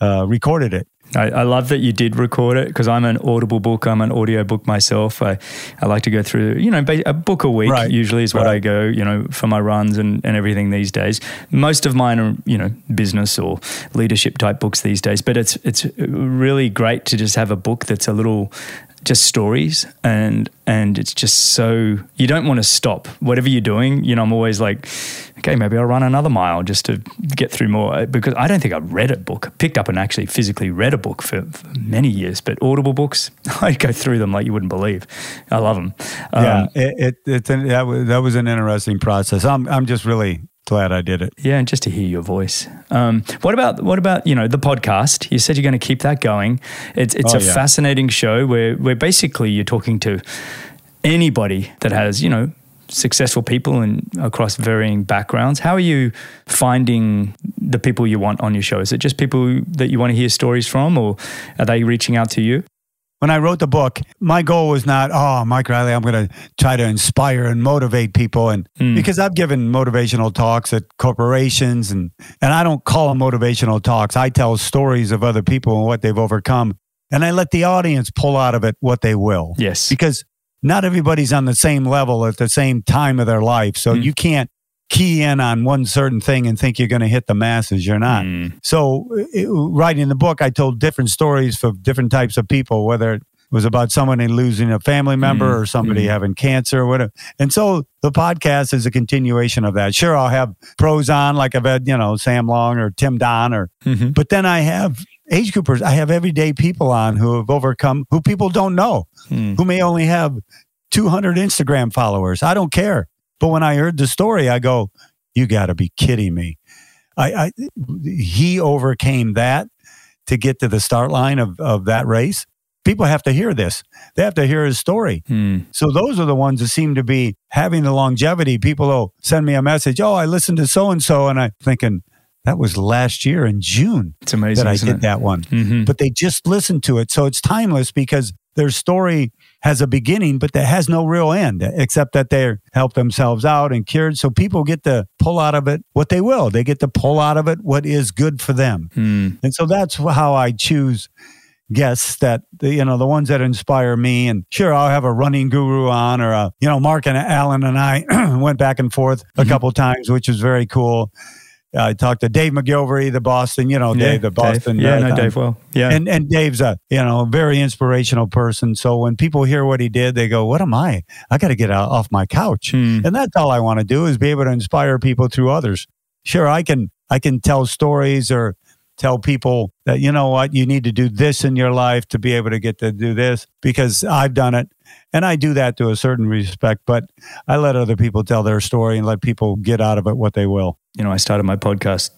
Speaker 1: uh, recorded it.
Speaker 2: I, I, love that you did record it because I'm an audible book. I'm an audio book myself. I, I like to go through, you know, a book a week right. usually is what right. I go, you know, for my runs and, and everything these days. Most of mine are, you know, business or leadership type books these days, but it's, it's really great to just have a book that's a little, just stories and and it's just so you don't want to stop. Whatever you're doing you know i'm always like okay maybe i'll run another mile just to get through more because i don't think i've read a book picked up and actually physically read a book for, for many years but audible books i go through them like you wouldn't believe. I love them
Speaker 1: um, yeah it, it, it, that, was, that was an interesting process. I'm, I'm just really glad I did it.
Speaker 2: Yeah, and just to hear your voice. Um, what about what about you know the podcast? You said you're going to keep that going. It's it's oh, a yeah. fascinating show where where basically you're talking to anybody that has you know successful people and across varying backgrounds. How are you finding the people you want on your show? Is it just people that you want to hear stories from, or are they reaching out to you?
Speaker 1: When I wrote the book, my goal was not, oh, Mike Reilly, I'm going to try to inspire and motivate people. And mm. because I've given motivational talks at corporations and, and I don't call them motivational talks. I tell stories of other people and what they've overcome. And I let the audience pull out of it what they will.
Speaker 2: Yes.
Speaker 1: Because not everybody's on the same level at the same time of their life. So mm. you can't key in on one certain thing and think you're going to hit the masses. You're not. Mm. So, it, writing the book, I told different stories for different types of people, whether it was about somebody losing a family member mm. or somebody mm. having cancer or whatever. And so the podcast is a continuation of that. Sure, I'll have pros on, like I've had, you know, Sam Long or Tim Don, or, mm-hmm. but then I have age groupers. I have everyday people on who have overcome, who people don't know, mm. who may only have 200 Instagram followers. I don't care. But when I heard the story, I go, you got to be kidding me. I, I, he overcame that to get to the start line of, of that race. People have to hear this. They have to hear his story. Hmm. So those are the ones that seem to be having the longevity. People will send me a message. Oh, I listened to so and so, and I'm thinking that was last year in June.
Speaker 2: It's amazing
Speaker 1: that I
Speaker 2: did
Speaker 1: it? that one. Mm-hmm. But they just listened to it, so it's timeless because their story has a beginning, but that has no real end, except that they help themselves out and cured. So people get to pull out of it what they will. They get to pull out of it what is good for them.
Speaker 2: Hmm.
Speaker 1: And so that's how I choose guests that you know the ones that inspire me and sure i'll have a running guru on or a you know mark and alan and i went back and forth a
Speaker 2: Mhm.
Speaker 1: couple times which was very cool i talked to dave McGillivray the boston you know
Speaker 2: Yeah,
Speaker 1: dave the boston
Speaker 2: Dave. Yeah, no,
Speaker 1: Marathon.
Speaker 2: Dave. Well, yeah.
Speaker 1: and and dave's a you know very inspirational person so when people hear what he did they go what am i i got to get out, off my couch
Speaker 2: Hmm.
Speaker 1: and that's all I want to do is be able to inspire people through others. Sure, I can I can tell stories or tell people that you know what you need to do this in your life to be able to get to do this because I've done it and I do that to a certain respect, but I let other people tell their story and let people get out of it what they will.
Speaker 2: You know, I started my podcast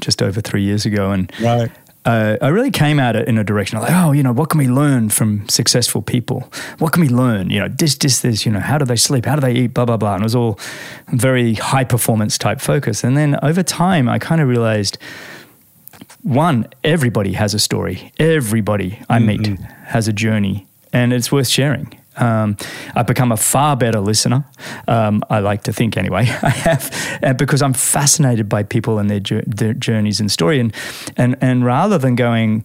Speaker 2: just over three years ago, and
Speaker 1: Right.
Speaker 2: uh, I really came at it in a direction like, oh, you know, what can we learn from successful people? What can we learn? You know, this, this, this, you know, how do they sleep? How do they eat? Blah, blah, blah. And it was all very high performance type focus. And then over time, I kind of realized one, everybody has a story. Everybody I meet has a journey, and it's worth sharing. Um, I've become a far better listener. Um, I like to think, anyway. I have uh, because I'm fascinated by people and their, their journeys and story, and and and rather than going,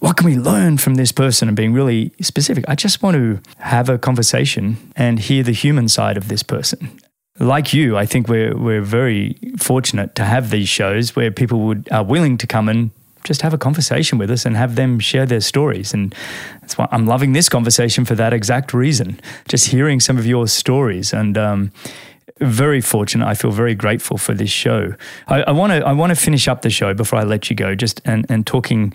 Speaker 2: what can we learn from this person and being really specific, I just want to have a conversation and hear the human side of this person like you, I think we're we're very fortunate to have these shows where people would are willing to come and just have a conversation with us and have them share their stories. And that's why I'm loving this conversation for that exact reason. Just hearing some of your stories and. Um, very fortunate. I feel very grateful for this show. I want to I want to finish up the show before I let you go. Just and and talking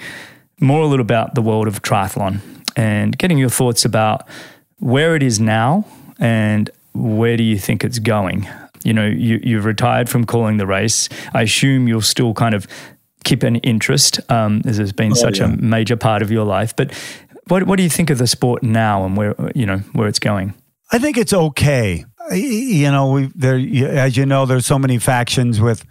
Speaker 2: more a little about the world of triathlon and getting your thoughts about where it is now and where do you think it's going? You know, you, you've retired from calling the race. I assume you'll still kind of keep an interest, um, as has been
Speaker 1: Oh,
Speaker 2: such
Speaker 1: yeah.
Speaker 2: a major part of your life. But what, what do you think of the sport now and where you know where it's going?
Speaker 1: I think it's okay. You know, we there as you know, there's so many factions with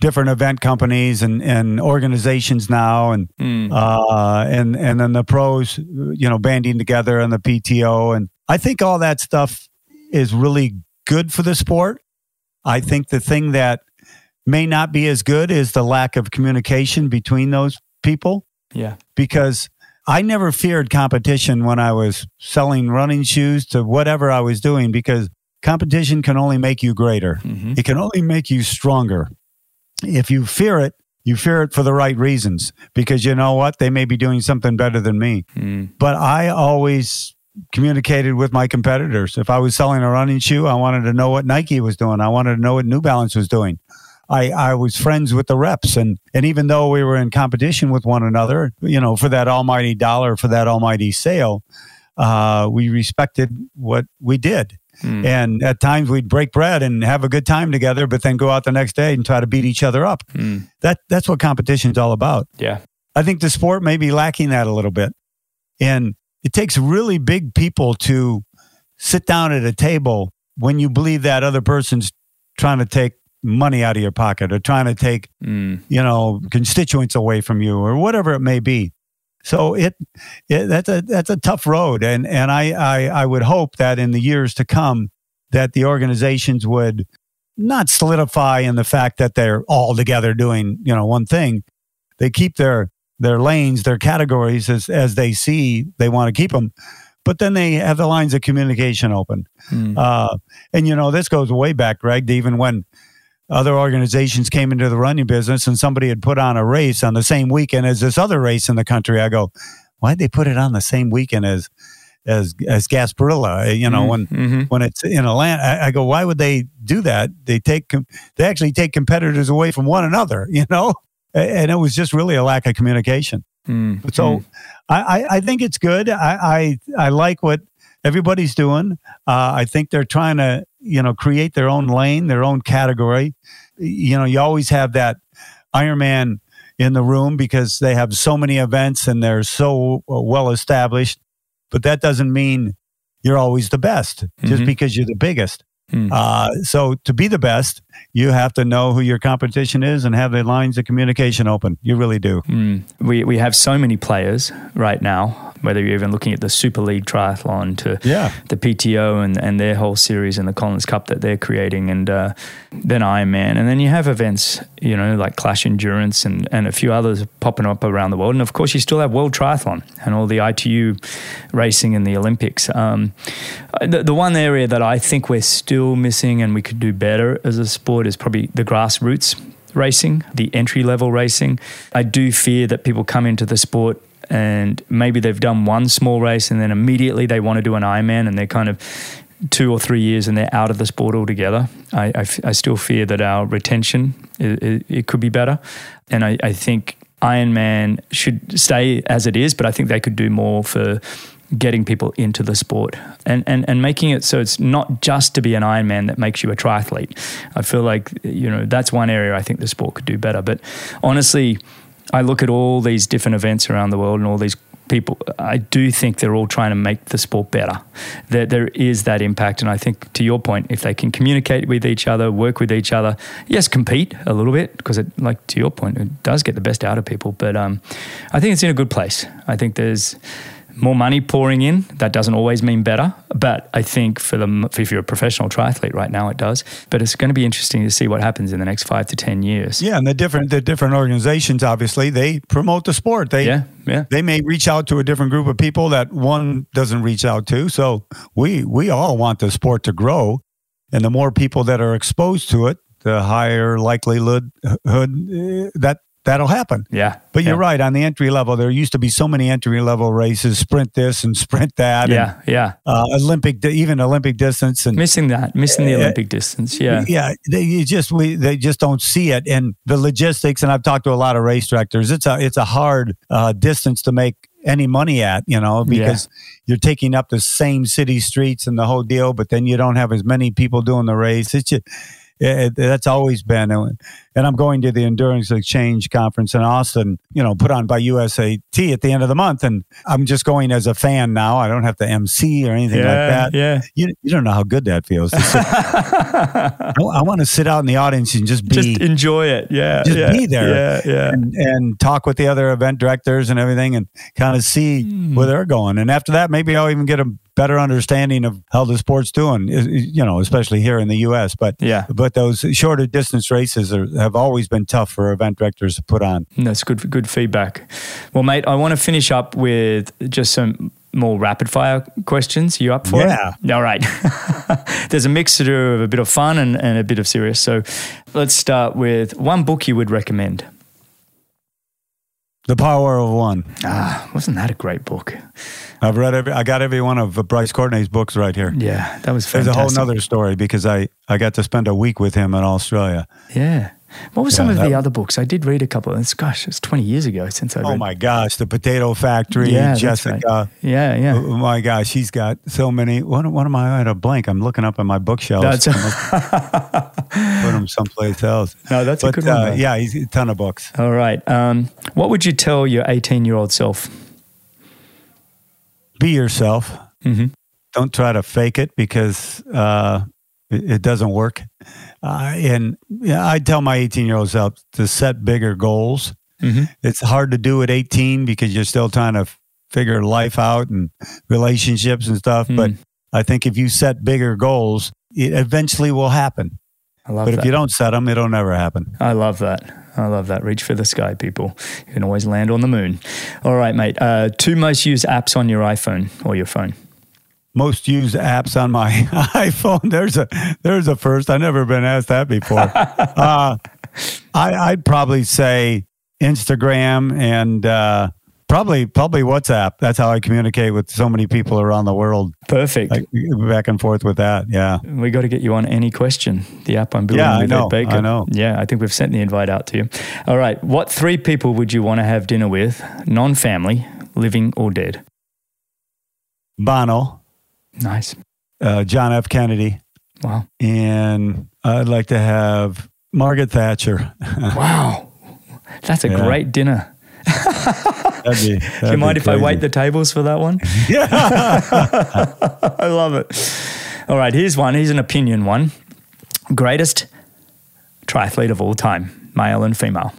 Speaker 1: different event companies and, and organizations now, and uh, and and then the pros, you know, banding together and the PTO, and I think all that stuff is really good for the sport. I think the thing that may not be as good is the lack of communication between those people
Speaker 2: Yeah.
Speaker 1: because I never feared competition when I was selling running shoes to whatever I was doing because competition can only make you greater.
Speaker 2: hmm
Speaker 1: It can only make you stronger. If you fear it, you fear it for the right reasons because you know what? They may be doing something better than me.
Speaker 2: Mm.
Speaker 1: But I always communicated with my competitors. If I was selling a running shoe, I wanted to know what Nike was doing. I wanted to know what New Balance was doing. I, I was friends with the reps and, and even though we were in competition with one another, you know, for that almighty dollar, for that almighty sale, uh, we respected what we did.
Speaker 2: Mm.
Speaker 1: And at times we'd break bread and have a good time together, but then go out the next day and try to beat each other up.
Speaker 2: Mm.
Speaker 1: That that's what competition's all about.
Speaker 2: Yeah.
Speaker 1: I think the sport may be lacking that a little bit. And it takes really big people to sit down at a table when you believe that other person's trying to take money out of your pocket or trying to take,
Speaker 2: Mm.
Speaker 1: you know, constituents away from you or whatever it may be. So it, it that's a that's a tough road and and I, I I would hope that in the years to come that the organizations would not solidify in the fact that they're all together doing, you know, one thing. They keep their their lanes, their categories as as they see they want to keep them, but then they have the lines of communication open.
Speaker 2: Mm.
Speaker 1: Uh, and you know, this goes way back, Greg, to even when other organizations came into the running business and somebody had put on a race on the same weekend as this other race in the country. I go, why'd they put it on the same weekend as as as Gasparilla? You know, when
Speaker 2: hmm
Speaker 1: when it's in Atlanta, I, I go, why would they do that? They take com- they actually take competitors away from one another. You know, and it was just really a lack of communication.
Speaker 2: Mm.
Speaker 1: So I, I, I think it's good. I, I, I like what everybody's doing. Uh, I think they're trying to, you know, create their own lane, their own category. You know, you always have that Ironman in the room because they have so many events and they're so well established. But that doesn't mean you're always the best just
Speaker 2: Mhm.
Speaker 1: because you're the biggest.
Speaker 2: Mm.
Speaker 1: Uh, so to be the best, you have to know who your competition is and have the lines of communication open. You really do.
Speaker 2: Mm. We, we have so many players right now whether you're even looking at the Super League Triathlon to
Speaker 1: Yeah.
Speaker 2: the PTO and, and their whole series and the Collins Cup that they're creating, and uh, then Ironman. And then you have events, you know, like Clash Endurance and, and a few others popping up around the world. And of course, you still have World Triathlon and all the ITU racing and the Olympics. Um, the, the one area that I think we're still missing and we could do better as a sport is probably the grassroots racing, the entry level racing. I do fear that people come into the sport and maybe they've done one small race and then immediately they want to do an Ironman and they're kind of two or three years and they're out of the sport altogether. I, I f- I still fear that our retention it, it, it could be better, and I, I think Ironman should stay as it is, but I think they could do more for getting people into the sport and, and, and making it so it's not just to be an Ironman that makes you a triathlete. I feel like, you know, that's one area I think the sport could do better. But honestly, I look at all these different events around the world and all these people, I do think they're all trying to make the sport better. There, there is that impact. And I think, to your point, if they can communicate with each other, work with each other, yes, compete a little bit, because, it, like to your point, it does get the best out of people. But um, I think it's in a good place. I think there's more money pouring in. That doesn't always mean better, but I think for the if you're a professional triathlete right now, it does. But it's going to be interesting to see what happens in the next five to ten years.
Speaker 1: Yeah, and the different the different organizations obviously they promote the sport. They
Speaker 2: Yeah, yeah.
Speaker 1: they may reach out to a different group of people that one doesn't reach out to. So we we all want the sport to grow, and the more people that are exposed to it, the higher likelihood uh, that that'll happen.
Speaker 2: Yeah,
Speaker 1: But you're
Speaker 2: yeah.
Speaker 1: right on the entry level. There used to be so many entry level races, sprint this and sprint that,
Speaker 2: Yeah, yeah.
Speaker 1: uh, Olympic even Olympic distance and
Speaker 2: Missing that, missing the
Speaker 1: Uh,
Speaker 2: Olympic distance. Yeah,
Speaker 1: yeah, they you just we they just don't see it, and the logistics. And I've talked to a lot of race directors. It's a it's a hard uh, distance to make any money at, you know, because you're taking up the same city streets and the whole deal, but then you don't have as many people doing the race. It's just. It, that's always been, and I'm going to the Endurance Exchange conference in Austin, you know, put on by USAT at the end of the month, and I'm just going as a fan now. I don't have to MC or anything like that.
Speaker 2: yeah.
Speaker 1: You, you don't know how good that feels. I, I want to sit out in the audience and just be
Speaker 2: Just enjoy it. Yeah,
Speaker 1: Just
Speaker 2: yeah,
Speaker 1: be there.
Speaker 2: Yeah, yeah.
Speaker 1: and, and talk with the other event directors and everything and kind of see
Speaker 2: Hmm.
Speaker 1: where they're going. And after that, maybe I'll even get a better understanding of how the sport's doing, you know, especially here in the U.S. But
Speaker 2: Yeah.
Speaker 1: but those shorter distance races are, have always been tough for event directors to put on.
Speaker 2: That's good. Good feedback. Well, mate, I want to finish up with just some more rapid fire questions. You up for
Speaker 1: Yeah.
Speaker 2: it? Yeah. All right. There's a mixture of a bit of fun and, and a bit of serious. So let's start with one book you would recommend.
Speaker 1: The Power of One.
Speaker 2: Ah, wasn't that a great book?
Speaker 1: I've read every. I got every one of Bryce Courtenay's books right here.
Speaker 2: Yeah, that was Fantastic.
Speaker 1: There's a whole nother story because I, I got to spend a week with him in Australia.
Speaker 2: Yeah. What were some
Speaker 1: Yeah,
Speaker 2: of the other books? I did read a couple. It's gosh, it's 20 years ago since I read.
Speaker 1: Oh my gosh, the Potato Factory,
Speaker 2: Yeah,
Speaker 1: Jessica.
Speaker 2: right. Yeah, yeah.
Speaker 1: Oh my gosh, she's got so many. What, what am I at a blank? I'm looking up on my bookshelf.
Speaker 2: That's
Speaker 1: them someplace else.
Speaker 2: No, that's a good one,
Speaker 1: uh, yeah, he's a ton of books.
Speaker 2: All right. Um, what would you tell your 18 year old self?
Speaker 1: Be yourself.
Speaker 2: Mm-hmm.
Speaker 1: Don't try to fake it because uh, it, it doesn't work. Uh, and yeah, I tell my 18 year old self to set bigger goals.
Speaker 2: Mm-hmm.
Speaker 1: It's hard to do at 18 because you're still trying to figure life out and relationships and stuff.
Speaker 2: Hmm.
Speaker 1: But I think if you set bigger goals, it eventually will happen.
Speaker 2: I love
Speaker 1: But
Speaker 2: that.
Speaker 1: if you don't set them, it'll never happen.
Speaker 2: I love that. I love that. Reach for the sky, people. You can always land on the moon. All right, mate. Uh, two most used apps on your iPhone or your phone.
Speaker 1: Most used apps on my iPhone. There's a there's a first. I've never been asked that before. uh, I, I'd probably say Instagram and uh, probably probably WhatsApp. That's how I communicate with so many people around the world.
Speaker 2: Perfect.
Speaker 1: Like back and forth with that. Yeah.
Speaker 2: we got to get you on AnyQuestion. The app I'm building
Speaker 1: Yeah, I
Speaker 2: with
Speaker 1: know,
Speaker 2: Ed Baker.
Speaker 1: I know.
Speaker 2: Yeah, I think we've sent the invite out to you. All right. What three people would you want to have dinner with, non family, living or dead?
Speaker 1: Bono,
Speaker 2: Nice.
Speaker 1: uh, John F. Kennedy,
Speaker 2: Wow.
Speaker 1: and I'd like to have Margaret Thatcher.
Speaker 2: Wow. That's a
Speaker 1: Yeah.
Speaker 2: great dinner.
Speaker 1: That'd be,
Speaker 2: Do you mind if I wait the tables for that one?
Speaker 1: Yeah.
Speaker 2: I love it. All right, here's one. Here's an opinion one. Greatest triathlete of all time, male and female.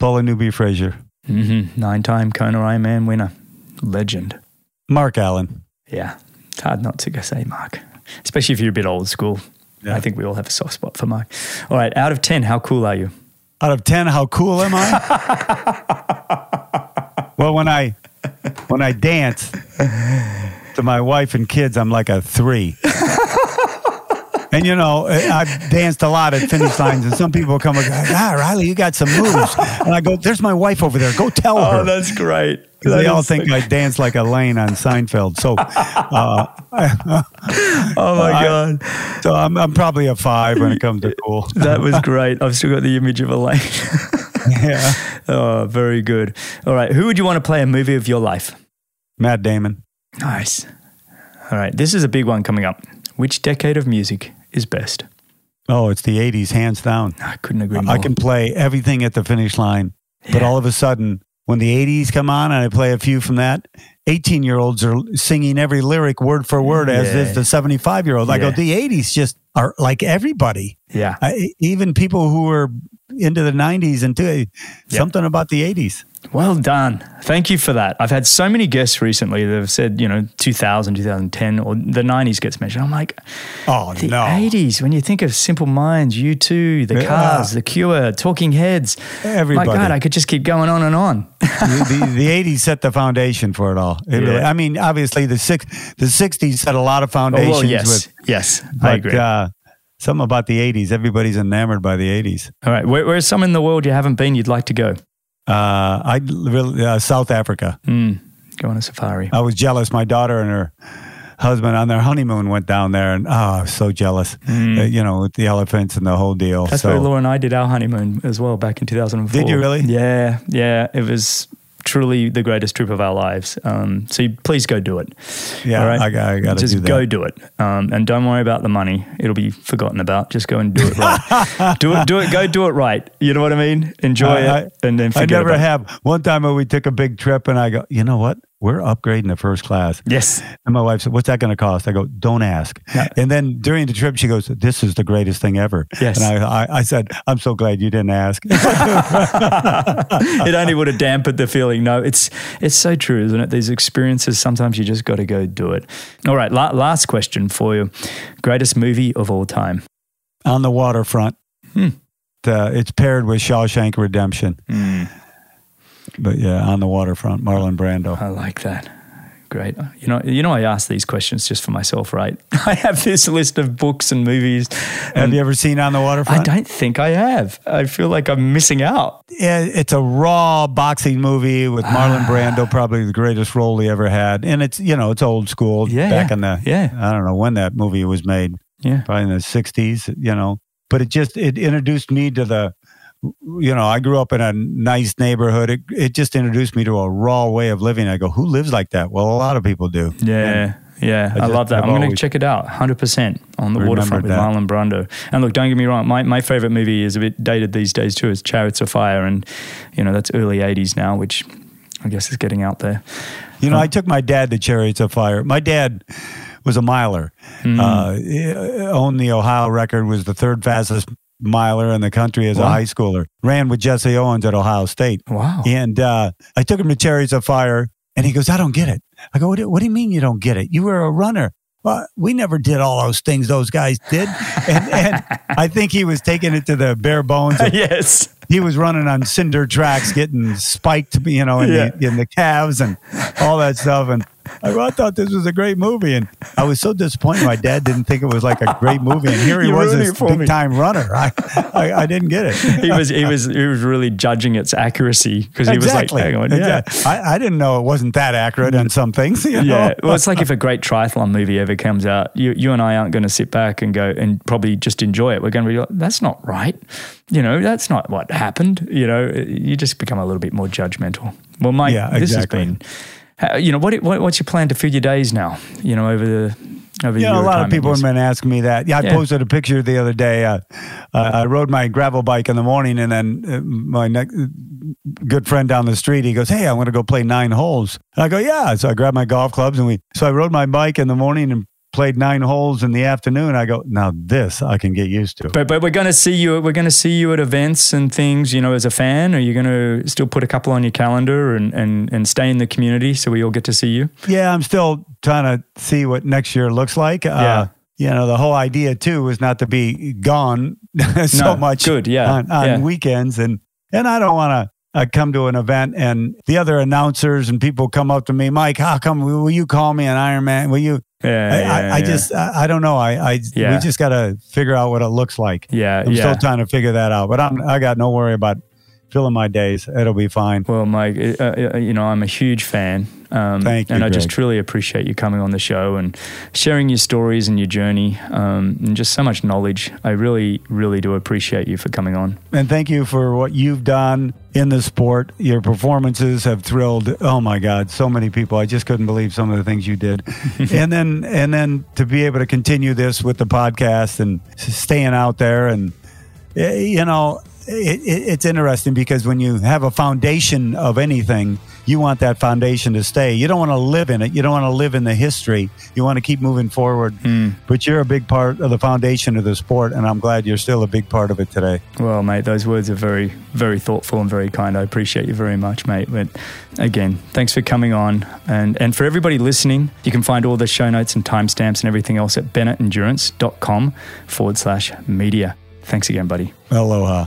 Speaker 1: Paula Newby Fraser.
Speaker 2: hmm Nine time Kona Ironman winner. Legend.
Speaker 1: Mark Allen.
Speaker 2: Yeah, it's hard not to go say Mark, especially if you're a bit old school.
Speaker 1: Yeah.
Speaker 2: I think we all have a soft spot for Mark. All right, out of 10, how cool are you?
Speaker 1: Out of ten, how cool am I? well, when I when I dance to my wife and kids, I'm like a three. And you know, I've danced a lot at finish lines, and some people come and go, "Ah, Reilly, you got some moves." And I go, "There's my wife over there. Go tell her."
Speaker 2: Oh, that's great. That
Speaker 1: they all think
Speaker 2: so-
Speaker 1: I dance like Elaine on Seinfeld. So, uh,
Speaker 2: Oh my
Speaker 1: I-
Speaker 2: God.
Speaker 1: so I'm, I'm probably a five when it comes to cool.
Speaker 2: That was great. I've still got the image of Elaine.
Speaker 1: yeah,
Speaker 2: oh, very good. All right, who would you want to play a movie of your life?
Speaker 1: Matt Damon.
Speaker 2: Nice. All right, this is a big one coming up. Which decade of music is best?
Speaker 1: Oh, it's the '80s, hands down.
Speaker 2: I couldn't agree more.
Speaker 1: I can play everything at the finish line, but all of a sudden, when the 80s come on and I play a few from that, 18 year olds are singing every lyric word for word as
Speaker 2: Yeah.
Speaker 1: is the 75 year old. I go, the 80s just are like everybody.
Speaker 2: Yeah.
Speaker 1: I, even people who were into the 90s and to, something about the 80s.
Speaker 2: Well done. Thank you for that. I've had so many guests recently that have said, you know, 2000, 2010, or the 90s gets mentioned. I'm like,
Speaker 1: Oh,
Speaker 2: the
Speaker 1: no.
Speaker 2: 80s, when you think of Simple Minds, U2, The
Speaker 1: Yeah.
Speaker 2: Cars, The Cure, Talking Heads.
Speaker 1: Everybody.
Speaker 2: My God, I could just keep going on and on.
Speaker 1: the, the, the 80s set the foundation for it all. It
Speaker 2: Yeah.
Speaker 1: I mean, obviously, the, six, the 60s set a lot of
Speaker 2: Oh,
Speaker 1: foundations
Speaker 2: well, yes.
Speaker 1: with.
Speaker 2: yes, I
Speaker 1: But,
Speaker 2: agree.
Speaker 1: Uh, something about the 80s. Everybody's enamored by the 80s.
Speaker 2: All right. Where, where's some in the world you haven't been you'd like to go?
Speaker 1: Uh, I really uh, South Africa.
Speaker 2: Mm, go on a safari.
Speaker 1: I was jealous. My daughter and her husband on their honeymoon went down there, and oh, I was so jealous. Uh, you know, with the elephants and the whole deal.
Speaker 2: Mm. That's
Speaker 1: so,
Speaker 2: where Laura and I did our honeymoon as well back in 2004.
Speaker 1: Did you really?
Speaker 2: Yeah, yeah. It was truly the greatest trip of our lives. Um, so you, please go do it.
Speaker 1: yeah,
Speaker 2: All right?
Speaker 1: I, got- I got to
Speaker 2: Just
Speaker 1: do that.
Speaker 2: go do it, um, and don't worry about the money. It'll be forgotten about. Just go and do it right. do it, do it. Go do it right. You know what I mean? Enjoy
Speaker 1: I-
Speaker 2: it, and then
Speaker 1: I never
Speaker 2: about it.
Speaker 1: have. One time we took a big trip, and I go, you know what? We're upgrading to first class.
Speaker 2: Yes.
Speaker 1: And my wife said, "What's that going to cost?" I go, "Don't ask."
Speaker 2: Yeah.
Speaker 1: And then during the trip, she goes, "This is the greatest thing ever."
Speaker 2: Yes.
Speaker 1: And I, I, I said, "I'm so glad you didn't ask."
Speaker 2: it only would have dampened the feeling. No, it's it's so true, isn't it? These experiences, sometimes you just got to go do it. All right, la- last question for you: greatest movie of all time?
Speaker 1: On the waterfront.
Speaker 2: Hmm.
Speaker 1: Uh, it's paired with Shawshank Redemption. But yeah, on the waterfront, Marlon Brando.
Speaker 2: I like that. Great. You know, you know, I ask these questions just for myself, right? I have this list of books and movies.
Speaker 1: Have you ever seen On the Waterfront?
Speaker 2: I don't think I have. I feel like I'm missing out.
Speaker 1: Yeah, it's a raw boxing movie with Marlon
Speaker 2: Ah.
Speaker 1: Brando, probably the greatest role he ever had. And it's, you know, it's old school.
Speaker 2: Yeah,
Speaker 1: Back
Speaker 2: yeah,
Speaker 1: in the,
Speaker 2: yeah.
Speaker 1: I don't know when that movie was made,
Speaker 2: Yeah.
Speaker 1: probably in the 60s, you know. But it just, it introduced me to the, you know, I grew up in a nice neighborhood. It, it just introduced me to a raw way of living. I go, who lives like that? Well, a lot of people do.
Speaker 2: Yeah. Yeah,
Speaker 1: I
Speaker 2: I,
Speaker 1: just-
Speaker 2: love that.
Speaker 1: I've
Speaker 2: I'm going to check it out 100% on the waterfront with
Speaker 1: that.
Speaker 2: Marlon Brando. And look, don't get me wrong, my, my favorite movie is a bit dated these days too. It's Chariots of Fire. And, you know, that's early 80s now, which I guess is getting out there.
Speaker 1: You know, I took my dad to Chariots of Fire. My dad was a miler.
Speaker 2: Hmm.
Speaker 1: Uh, owned the Ohio record, was the third fastest miler in the country as a high schooler. Ran with Jesse Owens at Ohio State.
Speaker 2: Wow.
Speaker 1: And uh, I took him to Chariots of Fire, and he goes, I don't get it. I go, what do, what do you mean you don't get it? You were a runner. Well, we never did all those things those guys did. And, and I think he was taking it to the bare bones. of-
Speaker 2: yes.
Speaker 1: He was running on cinder tracks, getting spiked, you know, in,
Speaker 2: Yeah.
Speaker 1: the, in the calves and all that stuff. And I, thought this was a great movie, and I was so disappointed. My dad didn't think it was like a great movie, and here he was, this
Speaker 2: me.
Speaker 1: big time runner. I, I, I didn't get it.
Speaker 2: he was he was he was really judging its accuracy because he was like,
Speaker 1: exactly.
Speaker 2: on, yeah.
Speaker 1: Exactly. I, I didn't know it wasn't that accurate on some things. You know?
Speaker 2: Yeah, well, it's like if a great triathlon movie ever comes out, you, you and I aren't going to sit back and go and probably just enjoy it. We're going to be like, that's not right. You know, that's not what happened. You know, you just become a little bit more judgmental. Well, Mike,
Speaker 1: Yeah,
Speaker 2: this
Speaker 1: exactly.
Speaker 2: has been, you know, what, what what's your plan to fill your days now? You know, over the over
Speaker 1: know, a lot of people have been asking me that. Yeah, I
Speaker 2: Yeah.
Speaker 1: posted a picture the other day. Uh, uh, I rode my gravel bike in the morning, and then uh, my ne- good friend down the street, he goes, "Hey, I want to go play nine holes." And I go, "Yeah." So I grabbed my golf clubs, and we. So I rode my bike in the morning and played nine holes in the afternoon. I go, now this I can get used to.
Speaker 2: But but we're going to see you. We're going to see you at events and things. You know, as a fan, are you going to still put a couple on your calendar and and and stay in the community so we all get to see you?
Speaker 1: Yeah, I'm still trying to see what next year looks like.
Speaker 2: Yeah.
Speaker 1: Uh, you know, the whole idea too is not to be gone so
Speaker 2: No,
Speaker 1: much
Speaker 2: good, yeah,
Speaker 1: on, on
Speaker 2: yeah.
Speaker 1: weekends. And, and I don't want to uh, come to an event and the other announcers and people come up to me, Mike, how come, will you call me an Ironman? Will you?
Speaker 2: Yeah,
Speaker 1: I,
Speaker 2: yeah,
Speaker 1: I, I
Speaker 2: yeah.
Speaker 1: just, I, I don't know. I, I,
Speaker 2: Yeah.
Speaker 1: we just got to figure out what it looks like.
Speaker 2: yeah
Speaker 1: I'm still trying to figure that out, but I'm, I got no worry about filling my days. It'll be fine.
Speaker 2: Well, Mike, uh, uh, you know, I'm a huge fan. Um,
Speaker 1: Thank you,
Speaker 2: And I just truly appreciate you coming on the show and sharing your stories and your journey um, and just so much knowledge. I really, really do appreciate you for coming on.
Speaker 1: and thank you for what you've done in the sport. Your performances have thrilled. Oh my God, so many people. I just couldn't believe some of the things you did. and then and then to be able to continue this with the podcast and staying out there and eh, you know it, it, it's interesting because when you have a foundation of anything you want that foundation to stay you don't want to live in it you don't want to live in the history you want to keep moving forward hmm. but you're a big part of the foundation of the sport and i'm glad you're still a big part of it today
Speaker 2: Well, mate, those words are very, very thoughtful and very kind. I appreciate you very much, mate. But again, thanks for coming on. And, and for everybody listening, you can find all the show notes and timestamps and everything else at bennettendurance.com forward slash media. Thanks again, buddy.
Speaker 1: aloha